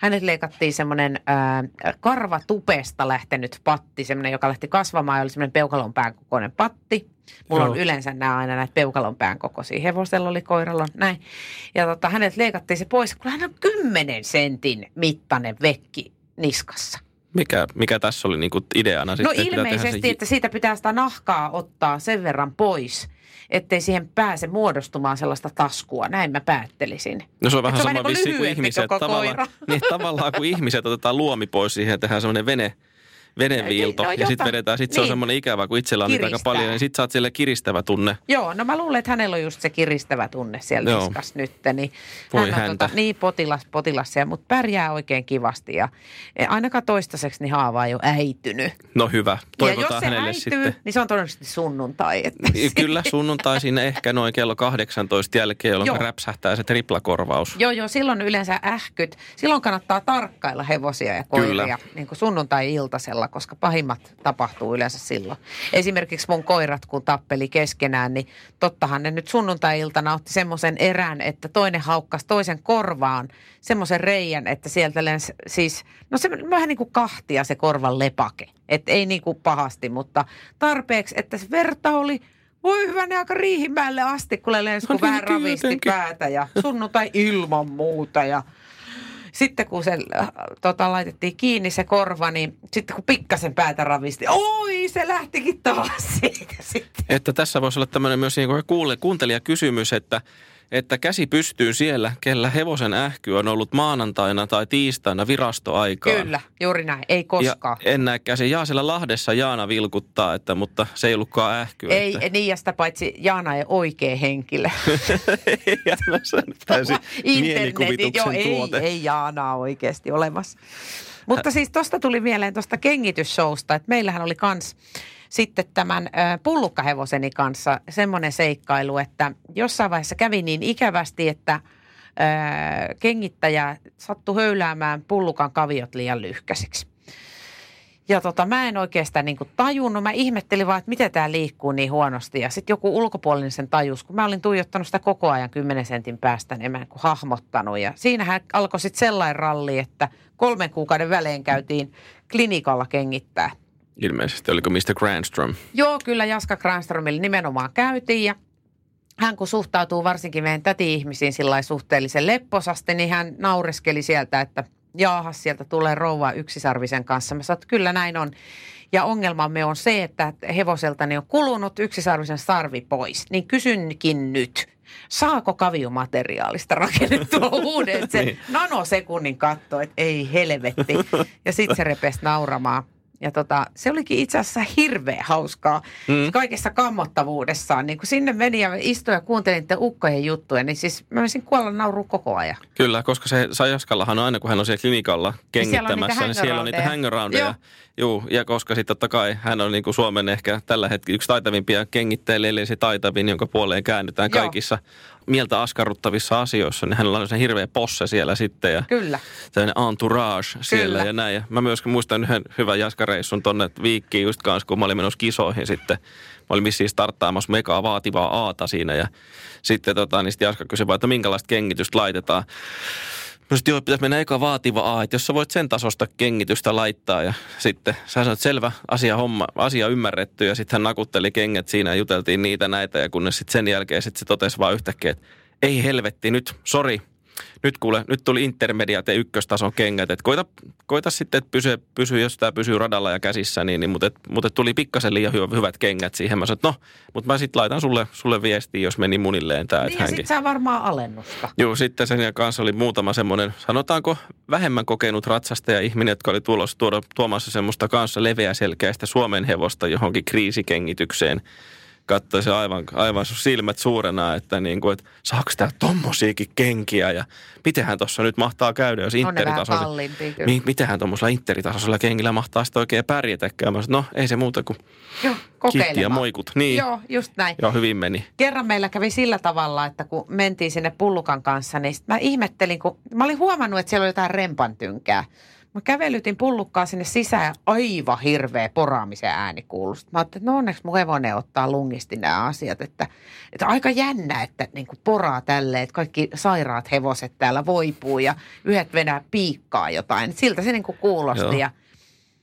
Hänet leikattiin semmoinen äh, karvatupesta lähtenyt patti, semmoinen, joka lähti kasvamaan ja oli semmoinen peukalon pään kokoinen patti. Mulla on Joo. yleensä nämä aina näitä peukalon pään kokoisia. Hevosella oli, koiralla on näin. Ja tota, hänet leikattiin se pois, kun hän on 10 sentin mittainen vekki niskassa. Mikä, mikä tässä oli niin kuin ideana No sitten? ilmeisesti, se- että siitä pitää sitä nahkaa ottaa sen verran pois, ettei siihen pääse muodostumaan sellaista taskua. Näin mä päättelisin. No se on vähän se on sama vähän vissi kuin ihmiset. Tavallaan, niin, tavallaan kuin ihmiset otetaan luomi pois siihen ja tehdään semmoinen vene, veneviilto No ja sitten vedetään. Sitten se on niin. semmoinen ikävä, kun itsellä on niitä aika paljon, niin sitten saat sille kiristävä tunne. Joo, no mä luulen, että hänellä on just se kiristävä tunne siellä Joo. niskas nyt. Niin Voi hän on häntä. Tota, niin potilas, potilas siellä, mutta pärjää oikein kivasti. Ja ainakaan toistaiseksi niin haava ei ole äitynyt. No hyvä, ja toivotaan jos se hänelle äityy, sitten. niin se on todennäköisesti sunnuntai. Että Kyllä sunnuntaisin ehkä noin kello 18 jälkeen, jolloin Joo. räpsähtää se triplakorvaus. Joo, joo, silloin yleensä ähkyt. Silloin kannattaa tarkkailla hevosia ja koiria Kyllä. niin kuin sunnuntai-iltasella, koska pahimmat tapahtuu yleensä silloin. Esimerkiksi mun koirat, kun tappeli keskenään, niin tottahan ne nyt sunnuntai-iltana otti semmoisen erän, että toinen haukkasi toisen korvaan semmoisen reijän, että sieltä lensi siis, no se vähän niin kuin kahtia se korvan lepake. Että ei niin kuin pahasti, mutta tarpeeksi, että se verta oli voi hyvänä aika riihimäelle asti, kun lensi, kun No niin, vähän ravisti jotenkin. päätä ja sunnuntai ilman muuta ja sitten kun se äh, tota, laitettiin kiinni se korva, niin sitten kun pikkasen päätä ravisti, oi se lähtikin taas siitä sitten. Että tässä voisi olla tämmöinen myös niin kuin kuuntelijakysymys, että, että käsi pystyy siellä, kellä hevosen ähky on ollut maanantaina tai tiistaina virastoaikaan. Kyllä, juuri näin, ei Ja koskaan. en näe käsi. Jaa, siellä Lahdessa Jaana vilkuttaa, että, mutta se ei ollutkaan ähky. Ei, että. niin ja sitä paitsi Jaana ei oikea henkilö. Ja se on täysin Internetin, mielikuvituksen joo, ei, tuote. ei Jaana oikeasti olemassa. Mutta siis tuosta tuli mieleen tuosta kengitysshowsta, että meillähän oli kans sitten tämän pullukkahevoseni kanssa semmoinen seikkailu, että jossain vaiheessa kävi niin ikävästi, että kengittäjä sattui höyläämään pullukan kaviot liian lyhkäisiksi. Ja tota, mä en oikeastaan niin tajunnut. Mä ihmettelin vaan, että miten tämä liikkuu niin huonosti. Ja sitten joku ulkopuolinen sen tajus, kun mä olin tuijottanut sitä koko ajan 10 sentin päästä, niin mä en kuin hahmottanut. Ja siinähän alkoi sitten sellainen ralli, että kolmen kuukauden välein käytiin klinikalla kengittää. Ilmeisesti, oliko Mr. Grandstrom? Joo, kyllä Jaska Granströmille nimenomaan käytiin ja hän kun suhtautuu varsinkin meidän täti-ihmisiin sillä suhteellisen lepposasti, niin hän naureskeli sieltä, että jaahas, sieltä tulee rouva yksisarvisen kanssa. Mä sanoin, kyllä näin on. Ja ongelmamme on se, että hevoseltani on kulunut yksisarvisen sarvi pois. Niin kysynkin nyt, saako kaviomateriaalista rakennettua uuden? Että Se Niin. nanosekunnin katto, että ei helvetti. Ja sitten se repesi nauramaan. Ja tota, se olikin itse asiassa hirveän hauskaa mm. kaikessa kammottavuudessaan. Niin kun sinne meni ja istuin ja kuuntelin niiden ukkojen juttuja, niin siis mä olisin kuolla nauru koko ajan. Kyllä, koska se Sajaskallahan on aina, kun hän on siellä klinikalla kengittämässä, niin siellä on niitä hangaroundeja. hangaroundeja. Joo, ja koska sitten totta kai hän on niin kuin Suomen ehkä tällä hetkellä yksi taitavimpia kengittäjiä, eli se taitavin, jonka puoleen käännytään Joo. kaikissa mieltä askarruttavissa asioissa, niin hänellä on se hirveä posse siellä sitten ja Kyllä. tämmöinen entourage siellä Kyllä. ja näin. Ja mä myöskin muistan yhden hyvän jaskareissun tonne Viikkiin just kanssa, kun mä olin menossa kisoihin sitten. Mä olin vissiin starttaamassa megaa vaativaa aata siinä ja sitten tota, niin sitten Jaska kysyi vaan, että minkälaista kengitystä laitetaan. Että joo, pitäisi mennä eka vaativa A, että jos sä voit sen tasosta kengitystä laittaa ja sitten sä sanoit, selvä, asia, homma, asia ymmärretty ja sitten hän nakutteli kengät siinä ja juteltiin niitä näitä ja kunnes sitten sen jälkeen sitten se totesi vaan yhtäkkiä, että ei helvetti, nyt, sori, nyt kuule, nyt tuli intermediat ja ykköstason kengät, että koita, koita sitten, että pysy, pysy, jos tämä pysyy radalla ja käsissä, niin, niin mutta, et, mutta et tuli pikkasen liian hyvät, hyvät kengät siihen. Mä sanoin, että no, mutta mä sitten laitan sulle, sulle viestiä, jos meni munilleen tämä, Niin ja hänkin. sit saa varmaan alennusta. Joo, sitten sen kanssa oli muutama semmoinen, sanotaanko vähemmän kokenut ratsastaja ihminen, jotka oli tulossa tuoda, tuomassa semmoista kanssa leveä selkeästä Suomen hevosta johonkin kriisikengitykseen. Katsoi se aivan, aivan sun silmät suurena, että, niin kuin, että saako tää tommosiakin kenkiä ja mitenhän tuossa nyt mahtaa käydä, jos kalliimpia kyllä. mi, mitenhän tuommoisella interitasoisella kengillä mahtaa sitten oikein pärjätäkään. Mä sanoin, no ei se muuta kuin Joo, kitti ja moikut. Niin, Joo. Joo, just näin. Joo, hyvin meni. Kerran meillä kävi sillä tavalla, että kun mentiin sinne pullukan kanssa, niin sit mä ihmettelin, kun mä olin huomannut, että siellä oli jotain rempantynkää. Mä kävelytin pullukkaa sinne sisään ja aivan hirveä poraamisen ääni kuului. Sitten Mä ajattelin, että no onneksi mun hevonen ottaa lungisti nämä asiat. Että, että aika jännä, että niin kuin poraa tälleen, että kaikki sairaat hevoset täällä voipuu ja yhdet venää piikkaa jotain. Siltä se niin kuin kuulosti Joo. ja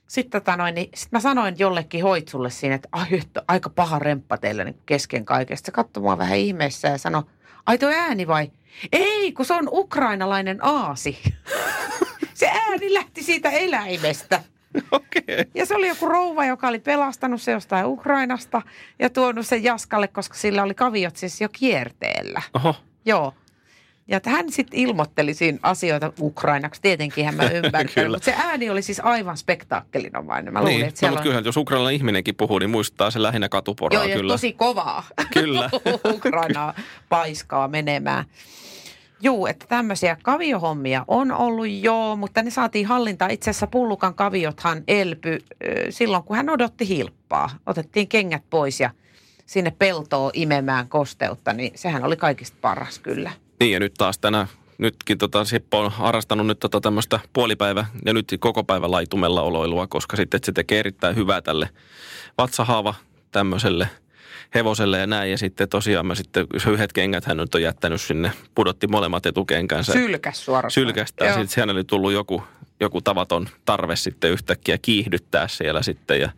sitten tota noin, niin sit mä sanoin jollekin hoitsulle siinä, että ai, että aika paha remppa teillä niin kesken kaikesta. Se katsoi mua vähän ihmeessä ja sanoi, ai tuo ääni vai? Ei, kun se on ukrainalainen aasi. se ääni lähti siitä eläimestä. Okei. Okay. Ja se oli joku rouva, joka oli pelastanut se jostain Ukrainasta ja tuonut sen Jaskalle, koska sillä oli kaviot siis jo kierteellä. Oho. Joo. Ja hän sitten ilmoitteli siinä asioita ukrainaksi, tietenkin hän mä ymmärrän, mutta se ääni oli siis aivan spektaakkelinomainen. Mä luulin, Niin, että no, mutta on... kyllähän jos ukrainalainen ihminenkin puhuu, niin muistaa se lähinnä katuporaa Joo, kyllä. tosi kovaa. Kyllä. Ukrainaa paiskaa menemään. Juu, että tämmöisiä kaviohommia on ollut joo, mutta ne saatiin hallintaan. Itse asiassa Pullukan kaviothan elpy silloin, kun hän odotti hilppaa. Otettiin kengät pois ja sinne peltoon imemään kosteutta, niin sehän oli kaikista paras kyllä. Niin ja nyt taas tänä, nytkin tota, Seppo on harrastanut nyt tota tämmöistä puolipäivä ja nyt koko päivä laitumella oloilua, koska sitten se tekee erittäin hyvää tälle vatsahaava tämmöiselle hevoselle ja näin. Ja sitten tosiaan mä sitten, yhdet kengät hän nyt on jättänyt sinne, pudotti molemmat etukenkänsä. Sylkäs suorastaan. Sylkästään. Sitten siellä oli tullut joku, joku tavaton tarve sitten yhtäkkiä kiihdyttää siellä sitten ja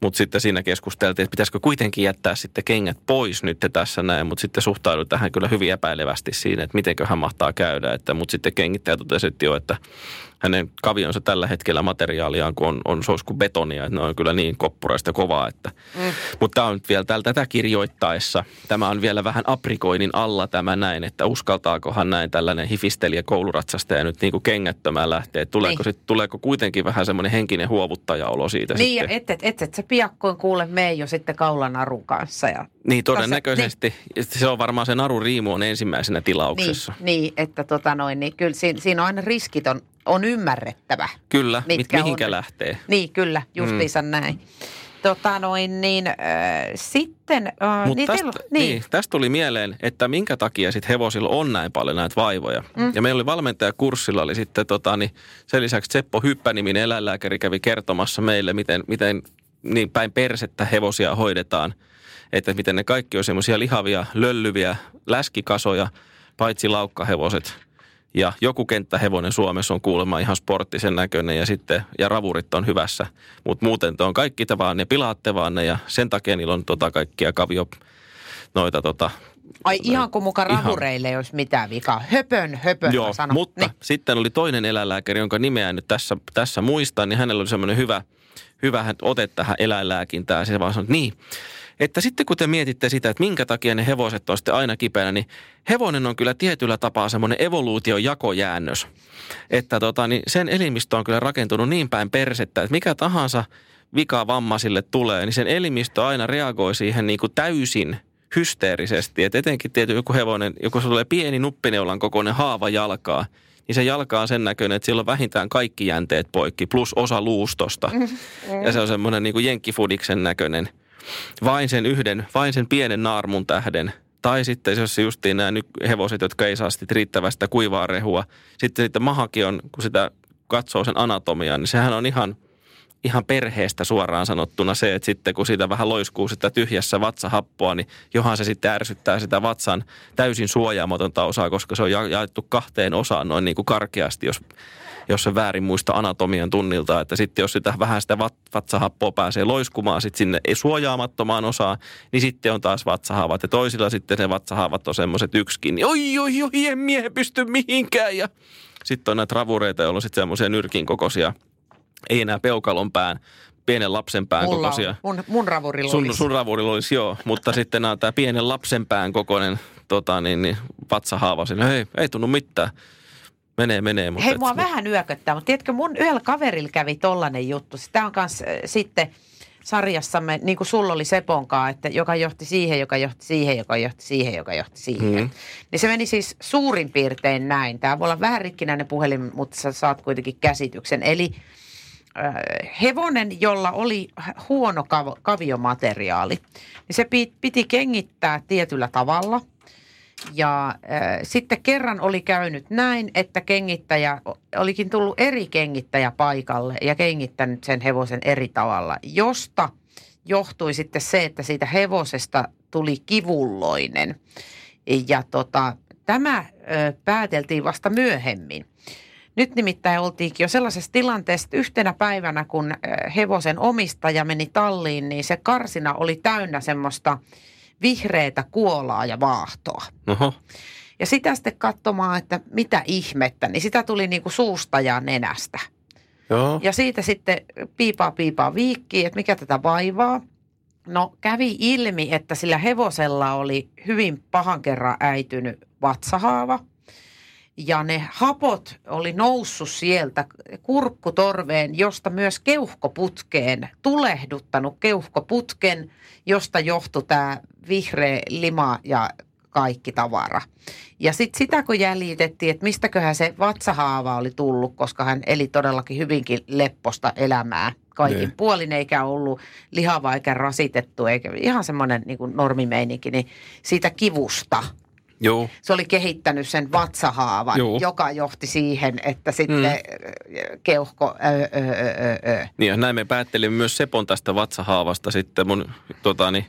mutta sitten siinä keskusteltiin, että pitäisikö kuitenkin jättää sitten kengät pois nyt tässä näin, mutta sitten suhtaudui tähän kyllä hyvin epäilevästi siinä, että mitenköhän mahtaa käydä. Että, mutta sitten kengittäjä totesi jo, että hänen kavionsa tällä hetkellä materiaaliaan, kun on, on kuin betonia, että ne on kyllä niin koppuraista kovaa. Että. Mm. Mutta tämä on nyt vielä täällä tätä kirjoittaessa, tämä on vielä vähän aprikoinnin alla tämä näin, että uskaltaakohan näin tällainen hifistelijä kouluratsastaja nyt niin kuin kengättömään lähtee. Että Tuleeko, Niin. sit, tuleeko kuitenkin vähän semmoinen henkinen huovuttajaolo siitä Niin, sitten? et, et, et, et sä piakkoin kuule mene jo sitten kaulanarun kanssa. Ja, Niin, todennäköisesti. Niin. Se on varmaan se naru riimu on ensimmäisenä tilauksessa. niin, niin, että tota noin, niin kyllä siinä, siinä on aina riskit on, on ymmärrettävä. Kyllä, mit, Mitkä mihinkä on- lähtee. Niin, kyllä, justiinsa mm. näin. Tota noin, niin äh, sitten... Äh, Mutta niin, tästä, teillä- niin. niin, tästä tuli mieleen, että minkä takia sit hevosilla on näin paljon näitä vaivoja. Mm. Ja meillä oli valmentajakurssilla, oli sitten tota, niin sen lisäksi Seppo Hyppä-niminen eläinlääkäri kävi kertomassa meille, miten, miten niin päin persettä hevosia hoidetaan. Että miten ne kaikki on semmoisia lihavia, löllyviä läskikasoja, paitsi laukkahevoset. Ja joku kenttähevonen Suomessa on kuulemma ihan sporttisen näköinen ja sitten, ja ravurit on hyvässä. Mutta muuten te on kaikki te vaan, ne pilaatte vaan ne ja sen takia niillä on tota kaikkia kavio, noita tota, Ai ihan kuin muka Ihan. ravureille ei olisi mitään vikaa. Höpön, höpön Joo, sanon. mutta Niin. sitten oli toinen eläinlääkäri, jonka nimeä nyt tässä, tässä muistan, niin hänellä oli semmoinen hyvä, hyvä ote tähän eläinlääkintään. Se vaan sanoi, että niin, että sitten kun te mietitte sitä, että minkä takia ne hevoset on sitten aina kipeänä, niin hevonen on kyllä tietyllä tapaa semmoinen evoluution jakojäännös. Että tota, niin sen elimistö on kyllä rakentunut niin päin persettä, että mikä tahansa vika vammaisille tulee, niin sen elimistö aina reagoi siihen niin kuin täysin hysteerisesti. Et etenkin tietty joku hevonen, joku sulla tulee pieni nuppineulan kokoinen haava jalkaa, niin se jalka on sen näköinen, että sillä on vähintään kaikki jänteet poikki, plus osa luustosta. Ja se on semmoinen niin kuin jenkkifudiksen näköinen. Vain sen yhden, vain sen pienen naarmun tähden. Tai sitten jos justiin nämä hevoset, jotka ei saa sitten riittävästä kuivaa rehua. Sitten, sitten mahakin on, kun sitä katsoo sen anatomian, niin sehän on ihan, ihan perheestä suoraan sanottuna se, että sitten kun siitä vähän loiskuu sitä tyhjässä vatsahappoa, niin johan se sitten ärsyttää sitä vatsan täysin suojaamatonta osaa, koska se on ja- jaettu kahteen osaan noin niin kuin karkeasti, jos, jos se väärin muista anatomian tunnilta, että sitten jos sitä vähän sitä vat- vatsahappoa pääsee loiskumaan sitten sinne ei suojaamattomaan osaan, niin sitten on taas vatsahaavat ja toisilla sitten ne vatsahaavat on semmoiset yksikin, niin oi oi oi en mie pysty mihinkään ja sitten on näitä ravureita, joilla on sitten semmoisia nyrkin kokoisia, ei enää peukalon pään, pienen lapsen pään Mulla kokoisia. on, mun, mun ravurilla Sun, olisi. sun ravurilla olisi joo, mutta sitten nämä tämä pienen lapsen pään kokoinen tota, niin, niin, vatsahaava siinä. Hei, ei tunnu mitään. Menee, menee. Mutta Hei, et- mua vähän yököttää, mutta tiedätkö, mun yhdellä kaverilla kävi tollanen juttu. Tämä on kans äh, sitten sarjassamme, niin kuin sulla oli Seponkaa, että joka johti siihen, joka johti siihen, joka johti siihen, joka johti siihen. Mhm. Mm. Niin se meni siis suurin piirtein näin. Tämä voi olla vähän rikkinäinen puhelin, mutta sä saat kuitenkin käsityksen. Eli äh, hevonen, jolla oli huono kav- kaviomateriaali, niin se pi- piti kengittää tietyllä tavalla – ja äh, sitten kerran oli käynyt näin, että kengittäjä, olikin tullut eri kengittäjä paikalle ja kengittänyt sen hevosen eri tavalla, josta johtui sitten se, että siitä hevosesta tuli kivulloinen. Ja tota, tämä ö, pääteltiin vasta myöhemmin. Nyt nimittäin oltiinkin jo sellaisessa tilanteessa, että yhtenä päivänä, kun hevosen omistaja meni talliin, niin se karsina oli täynnä semmoista vihreätä kuolaa ja vaahtoa. Oho. Ja sitä sitten katsomaan, että mitä ihmettä, niin sitä tuli niin kuin suusta ja nenästä. Joo. Ja siitä sitten piipaa piipaa viikkiin, että mikä tätä vaivaa. No kävi ilmi, että sillä hevosella oli hyvin pahan kerran äitynyt vatsahaava. ja ne hapot oli noussut sieltä kurkkutorveen, josta myös keuhkoputkeen, tulehduttanut keuhkoputken, josta johtui tämä vihreä lima ja kaikki tavara. Ja sitten sitä kun jäljitettiin, että mistäköhän se vatsahaava oli tullut, koska hän eli todellakin hyvinkin lepposta elämää kaikin Niin. puolin, eikä ollut lihava eikä rasitettu, eikä ihan semmoinen niin kuin normimeininki, niin siitä kivusta – Joo. se oli kehittänyt sen vatsahaavan, Juu. joka johti siihen, että sitten mm. keuhko, ö, ö, ö, ö. Niin ja näin me päättelimme myös Sepon tästä vatsahaavasta sitten mun, totani,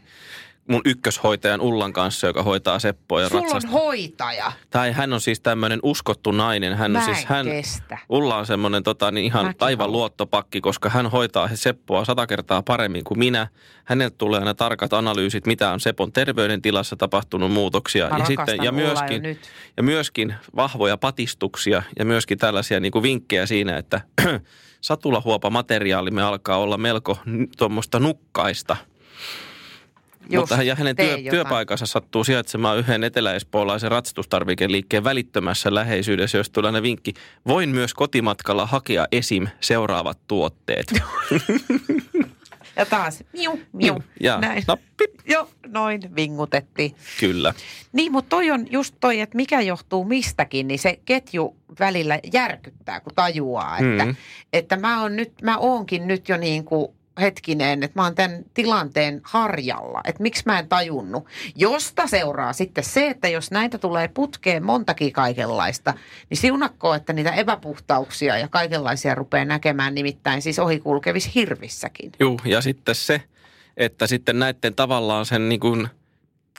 mun ykköshoitajan Ullan kanssa, joka hoitaa Seppoa ja Sulla on hoitaja. Tai hän on siis tämmöinen uskottu nainen. Hän Mä on siis, hän, kestä. Ulla on semmoinen tota, niin ihan Mäkin aivan haluan. luottopakki, koska hän hoitaa Seppoa sata kertaa paremmin kuin minä. Häneltä tulee aina tarkat analyysit, mitä on Sepon terveydentilassa tapahtunut muutoksia. Mä ja, rakastan ja, myöskin, ja myöskin vahvoja patistuksia ja myöskin tällaisia niin kuin vinkkejä siinä, että satulahuopa-materiaalimme alkaa olla melko tuommoista nukkaista. Just, Mutta ja hänen työ, jotain. työpaikansa sattuu sijaitsemaan yhden eteläespoolaisen ratsastustarvikeliikkeen välittömässä läheisyydessä, jos tulee vinkki. Voin myös kotimatkalla hakea esim. seuraavat tuotteet. Ja taas miu, miu. Ja Näin. nappi, Joo, noin vingutettiin. kyllä. Niin, mutta toi on just toi, että mikä johtuu mistäkin, niin se ketju välillä järkyttää, kun tajuaa, että, Mm. että mä, oon nyt, mä oonkin nyt jo niin kuin hetkinen, että mä oon tämän tilanteen harjalla, että miksi mä en tajunnut. Josta seuraa sitten se, että jos näitä tulee putkeen montakin kaikenlaista, niin siunakko, että niitä epäpuhtauksia ja kaikenlaisia rupeaa näkemään nimittäin siis ohikulkevissa hirvissäkin. Juu, ja sitten se, että sitten näiden tavallaan sen niin kuin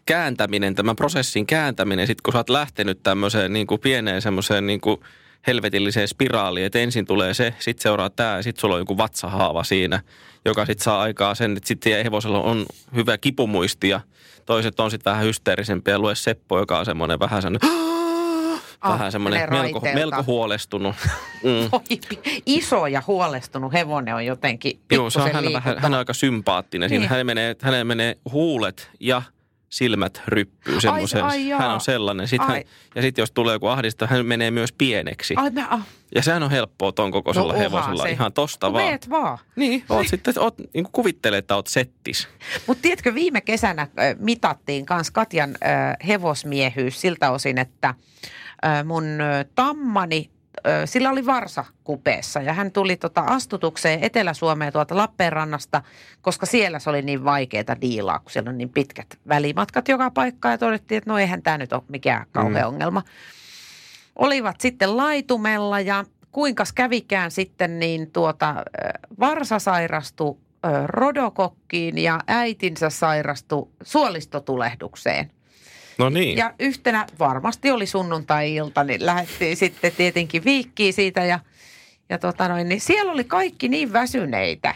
kääntäminen, tämän prosessin kääntäminen, sitten kun sä oot lähtenyt tämmöiseen niin kuin pieneen semmoiseen niin kuin helvetilliseen spiraaliin, että ensin tulee se, sitten seuraa tämä ja sitten sulla on joku vatsahaava siinä, joka sitten saa aikaa sen, että sitten hevosella on hyvä kipumuisti ja toiset on sitten vähän hysteerisempiä ja lue Seppo, joka on semmoinen vähän semmoinen Ah, vähän semmoinen melko, melko huolestunut. Mm. Iso ja huolestunut hevonen on jotenkin Joo, se on, hän, on vähän, hän on aika sympaattinen. Siinä Niin. hän menee, hänelle menee huulet ja silmät ryppyy semmoisen. hän on sellainen. Sitten hän, ja sitten jos tulee joku ahdista, hän menee myös pieneksi. Ai mä, ah, Ja sehän on helppoa ton kokoisella No hevosella. se. Ihan tosta no vaan. meet vaan. Niin, oot sitten, oot, niin kuin kuvittelee, että oot settis. Mutta tiedätkö, viime kesänä äh, mitattiin kans Katjan äh, hevosmiehyys siltä osin, että äh, mun tammani, sillä oli varsa kupeessa ja hän tuli tota astutukseen Etelä-Suomeen tuolta Lappeenrannasta, koska siellä se oli niin vaikeaa diilaa, kun siellä on niin pitkät välimatkat joka paikkaan ja todettiin, että no eihän tämä nyt ole mikään kauhea mm. ongelma. Olivat sitten laitumella ja kuinkas kävikään sitten, niin tuota, varsa sairastui rodokokkiin ja äitinsä sairastui suolistotulehdukseen. No niin. Ja yhtenä varmasti oli sunnuntai-ilta, niin lähdettiin sitten tietenkin viikkiin siitä ja, ja tota noin, niin siellä oli kaikki niin väsyneitä.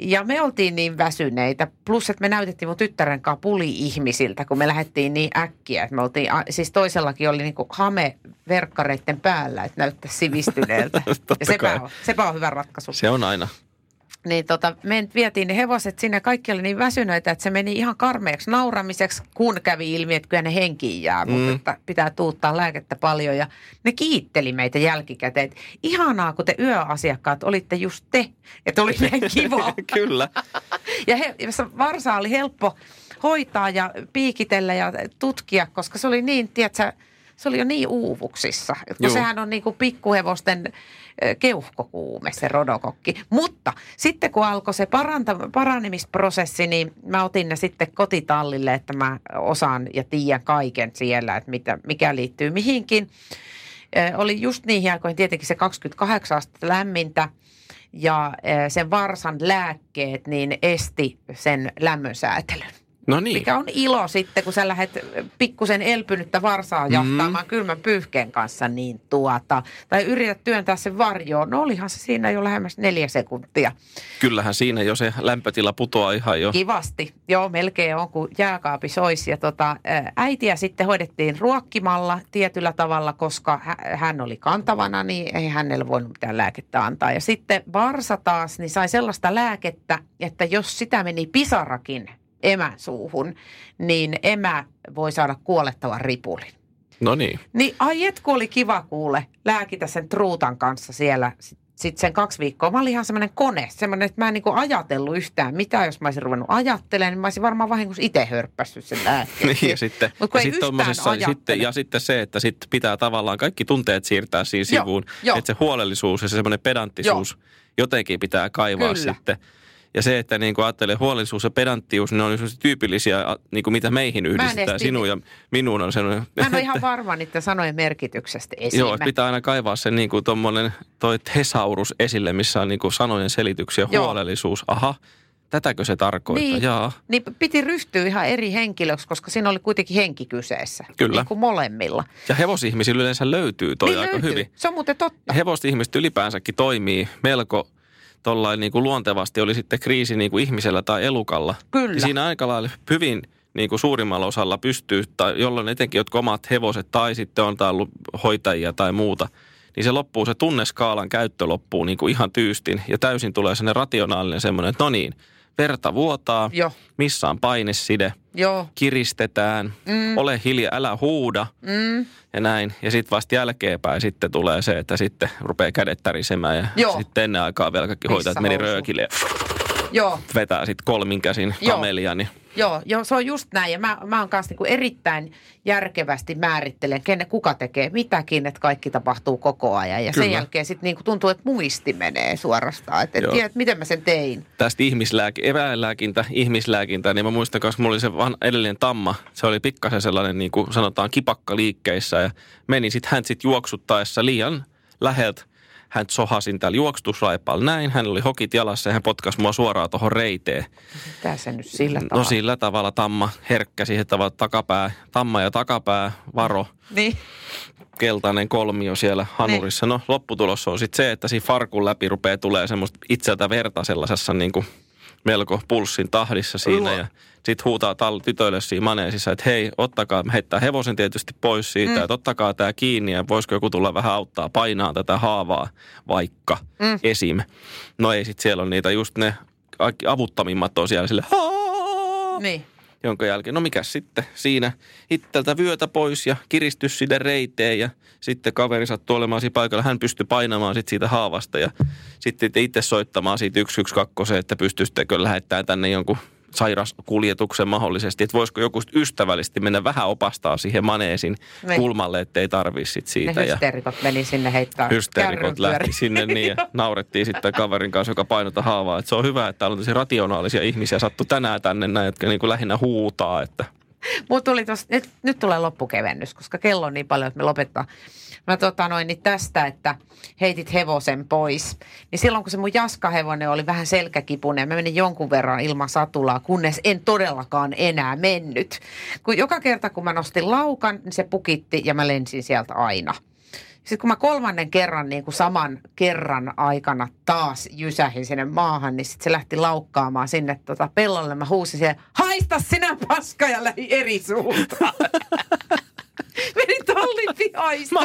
Ja me oltiin niin väsyneitä, plus että me näytettiin mun tyttären kanssa puli-ihmisiltä, kun me lähdettiin niin äkkiä. Että me oltiin, siis toisellakin oli niinku hame verkkareiden päällä, että näyttää sivistyneeltä. Ja sepä on, sepä on hyvä ratkaisu. Se on aina. Niin tota, me vietiin ne hevoset sinne, kaikki oli niin väsyneitä, että se meni ihan karmeaksi nauramiseksi, kun kävi ilmi, että kyllä ne henkiin jää, mm. Mutta että pitää tuuttaa lääkettä paljon. Ja ne kiitteli meitä jälkikäteen, ihanaa, kun te yöasiakkaat olitte just te, että oli näin kiva. Kyllä. Ja he, varsa oli helppo hoitaa ja piikitellä ja tutkia, koska se oli niin, tiedätkö, se oli jo niin uuvuksissa. Juu. sehän on niin kuin pikkuhevosten keuhkokuume, se rodokokki. Mutta sitten kun alkoi se paranta, paranemisprosessi, niin mä otin ne sitten kotitallille, että mä osaan ja tiedän kaiken siellä, että mitä, mikä liittyy mihinkin. Oli just niihin aikoihin tietenkin se 28 astetta lämmintä ja sen varsan lääkkeet niin esti sen lämmönsäätelyn. No niin. Mikä on ilo sitten, kun sä lähdet pikkusen elpynyttä varsaa jahtaamaan mm. kylmän pyyhkeen kanssa, niin tuota, tai yrität työntää sen varjoon. No olihan se siinä jo lähemmäs neljä sekuntia. Kyllähän siinä jo se lämpötila putoaa ihan jo. Kivasti. Joo, melkein on kuin jääkaapi soisi. Ja tota, äitiä sitten hoidettiin ruokkimalla tietyllä tavalla, koska hä- hän oli kantavana, niin ei hänelle voinut mitään lääkettä antaa. Ja sitten varsa taas, niin sai sellaista lääkettä, että jos sitä meni pisarakin emän suuhun, niin emä voi saada kuolettavan ripulin. No niin. Niin ai et kun oli kiva kuule lääkitä sen truutan kanssa siellä sitten sit sen kaksi viikkoa. Mä olin ihan semmoinen kone, semmoinen, että mä en niinku ajatellut yhtään mitä, jos mä olisin ruvennut ajattelemaan, niin mä olisin varmaan vahingossa itse hörppässyt sen lääkkeen. Niin, ja sitten, Mut ja, ei sitten ja sitten se, että sitten pitää tavallaan kaikki tunteet siirtää siinä sivuun. joo. Että se huolellisuus ja se semmoinen pedanttisuus jotenkin pitää kaivaa Kyllä. sitten. Ja se, että niin kuin ajattelee huolellisuus ja pedanttius, ne on tyypillisiä, niin kuin mitä meihin yhdistetään. Sinun ja minun on sellainen. Mä en ole ihan varma niiden sanojen merkityksestä esiin. Joo, pitää aina kaivaa se niin kuin tommonen toi thesaurus esille, missä on niin kuin sanojen selityksiä, Joo. huolellisuus. Aha, tätäkö se tarkoittaa? Niin, Jaa. niin piti ryhtyä ihan eri henkilöksi, koska siinä oli kuitenkin henki kyseessä. Kyllä. Niin kuin molemmilla. Ja hevosihmisillä yleensä löytyy toi niin aika löytyy. hyvin. Se on muuten totta. Hevosihmiset ylipäänsäkin toimii melko tollain niin kuin luontevasti, oli sitten kriisi niin kuin ihmisellä tai elukalla. Kyllä. Ja siinä aika lailla hyvin niin kuin suurimmalla osalla pystyy, tai jolloin etenkin jotkut omat hevoset tai sitten on ollut hoitajia tai muuta, niin se loppuu, se tunneskaalan käyttö loppuu niin kuin ihan tyystin ja täysin tulee sellainen rationaalinen semmoinen, että no niin, verta vuotaa, Joo. missä on paineside, Joo. kiristetään, mm. ole hiljaa, älä huuda Mm. ja näin. Ja sitten vasta jälkeenpäin sitten tulee se, että sitten rupeaa kädet tärisemään ja Joo. sitten ennen aikaa velkakin hoitaa, että meni röökille ja Joo. vetää sitten kolmin käsin Joo. kamelia. Niin Joo, joo, se on just näin. Ja mä, mä oon kanssa niinku erittäin järkevästi määrittelen, kenne, kuka tekee mitäkin, että kaikki tapahtuu koko ajan. Ja sen Kyllä. jälkeen sitten niinku tuntuu, että muisti menee suorastaan. Että en Joo. tiedä, että miten mä sen tein. tästä ihmislääki, eväinlääkintä, ihmislääkintä, niin mä muistan kanssa, mulla oli se van, edellinen tamma. Se oli pikkasen sellainen, niin kuin sanotaan, kipakka liikkeissä ja meni sitten hän sitten juoksuttaessa liian läheltä. Hän sohasin täällä juoksutusraipaalla näin. Hän oli hokit jalassa ja hän potkasi mua suoraan tuohon reiteen. Mitä se nyt sillä tavalla? No sillä tavalla tamma herkkä siihen tavalla takapää, tamma ja takapää, varo, Niin, keltainen kolmio siellä hanurissa. No lopputulos on sitten se, että siinä farkun läpi rupeaa tulee semmoista itseltä verta sellaisessa niin kuin melko pulssin tahdissa siinä. Joo. Ja sitten huutaa tal- tytöille siinä maneesissa, että hei, ottakaa, heittää hevosen tietysti pois siitä, mm. että ottakaa tämä kiinni ja voisiko joku tulla vähän auttaa painaa tätä haavaa vaikka mm. esim. No ei sitten siellä on niitä just ne kaikki avuttomimmat on siellä sille "Haa!" niin. Jonka jälkeen, no mikä sitten siinä itseltä vyötä pois ja kiristys sinne reiteen ja sitten kaveri sattui olemaan siinä paikalla. Hän pystyi painamaan sitten siitä haavasta ja sitten itse soittamaan siitä 112, että pystyisittekö lähettää tänne jonkun sairaskuljetuksen mahdollisesti, että voisiko joku ystävällisesti mennä vähän opastaa siihen maneesin Niin. kulmalle, ettei tarvii sit Ne siitä. Ja meni sinne heittää hysteerikot kärrynpyöriä. lähti sinne niin ja naurettiin sitten kaverin kanssa, joka painota haavaa. Että se on hyvä, että täällä on tosi rationaalisia ihmisiä sattu tänään tänne näin, jotka niin kuin lähinnä huutaa, että Mut tuli tos, nyt, nyt tulee loppukevennys, koska kello on niin paljon, että me lopettaa. Mä tota noin niin tästä, että heitit hevosen pois. Niin silloin kun se mun jaskahevonen oli vähän selkäkipunen, mä menin jonkun verran ilman satulaa, kunnes en todellakaan enää mennyt. Kun joka kerta kun mä nostin laukan, niin se pukitti ja mä lensin sieltä aina. Sitten kun mä kolmannen kerran niin kuin saman kerran aikana taas jysähin sinne maahan, niin sitten se lähti laukkaamaan sinne tota pellolle. Mä huusin siihen, haista sinä paska ja lähi eri suuntaan. Meni tallin pihaan Mä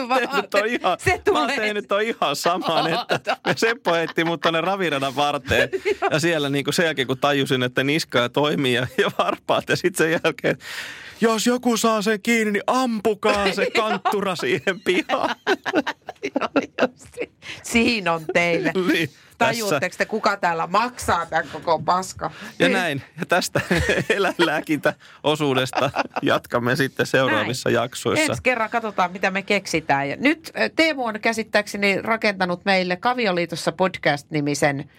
Se mä tulee. oon tehnyt toi ihan saman, että me Seppo heitti mut tonne raviradan varteen. Ja siellä niin kuin sen jälkeen, kun tajusin, että niska ja toimii ja, ja varpaat. Ja sitten sen jälkeen, jos joku saa sen kiinni, niin ampukaa se kanttura siihen pihaan. Siinä on teille. Niin, Tajuutteko te, kuka täällä maksaa tämän koko paska? Ja näin. Ja tästä eläinlääkintäosuudesta jatkamme sitten seuraavissa Näin. jaksoissa. Ensi kerran katsotaan, mitä me keksitään. Ja nyt Teemu on käsittääkseni rakentanut meille Kavioliitossa podcast-nimisen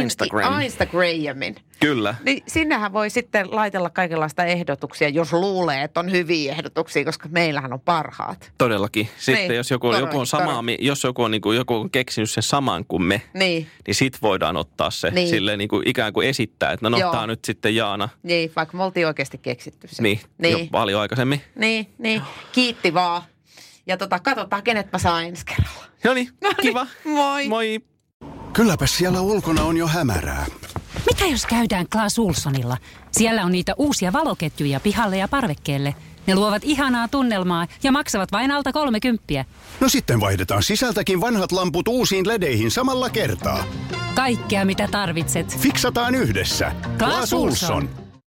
Instagram. Instagramin. Kyllä. Niin sinnehän voi sitten laitella kaikenlaista ehdotuksia, jos luulee, että on hyviä ehdotuksia, koska meillähän on parhaat. Todellakin. Sitten Niin, jos joku, joku on samaa, todellakin. mi- jos joku on, niin kuin, joku on keksinyt sen saman kuin me, Niin, niin sit voidaan ottaa se Niin. niin. silleen niin kuin ikään kuin esittää, että no, Joo. no tämä nyt sitten Jaana. niin, vaikka me oltiin oikeasti keksitty se. Niin, niin. Jo paljon aikaisemmin. niin, niin. Kiitti vaan. Ja tota, katsotaan, kenet mä saan ensi kerralla. No niin, kiva. Moi. Moi. Kylläpä siellä ulkona on jo hämärää. Mitä jos käydään Klaas Ulssonilla? Siellä on niitä uusia valoketjuja pihalle ja parvekkeelle. Ne luovat ihanaa tunnelmaa ja maksavat vain alta 30. No sitten vaihdetaan sisältäkin vanhat lamput uusiin ledeihin samalla kertaa. Kaikkea mitä tarvitset. Fiksataan yhdessä. Clas Ohlson.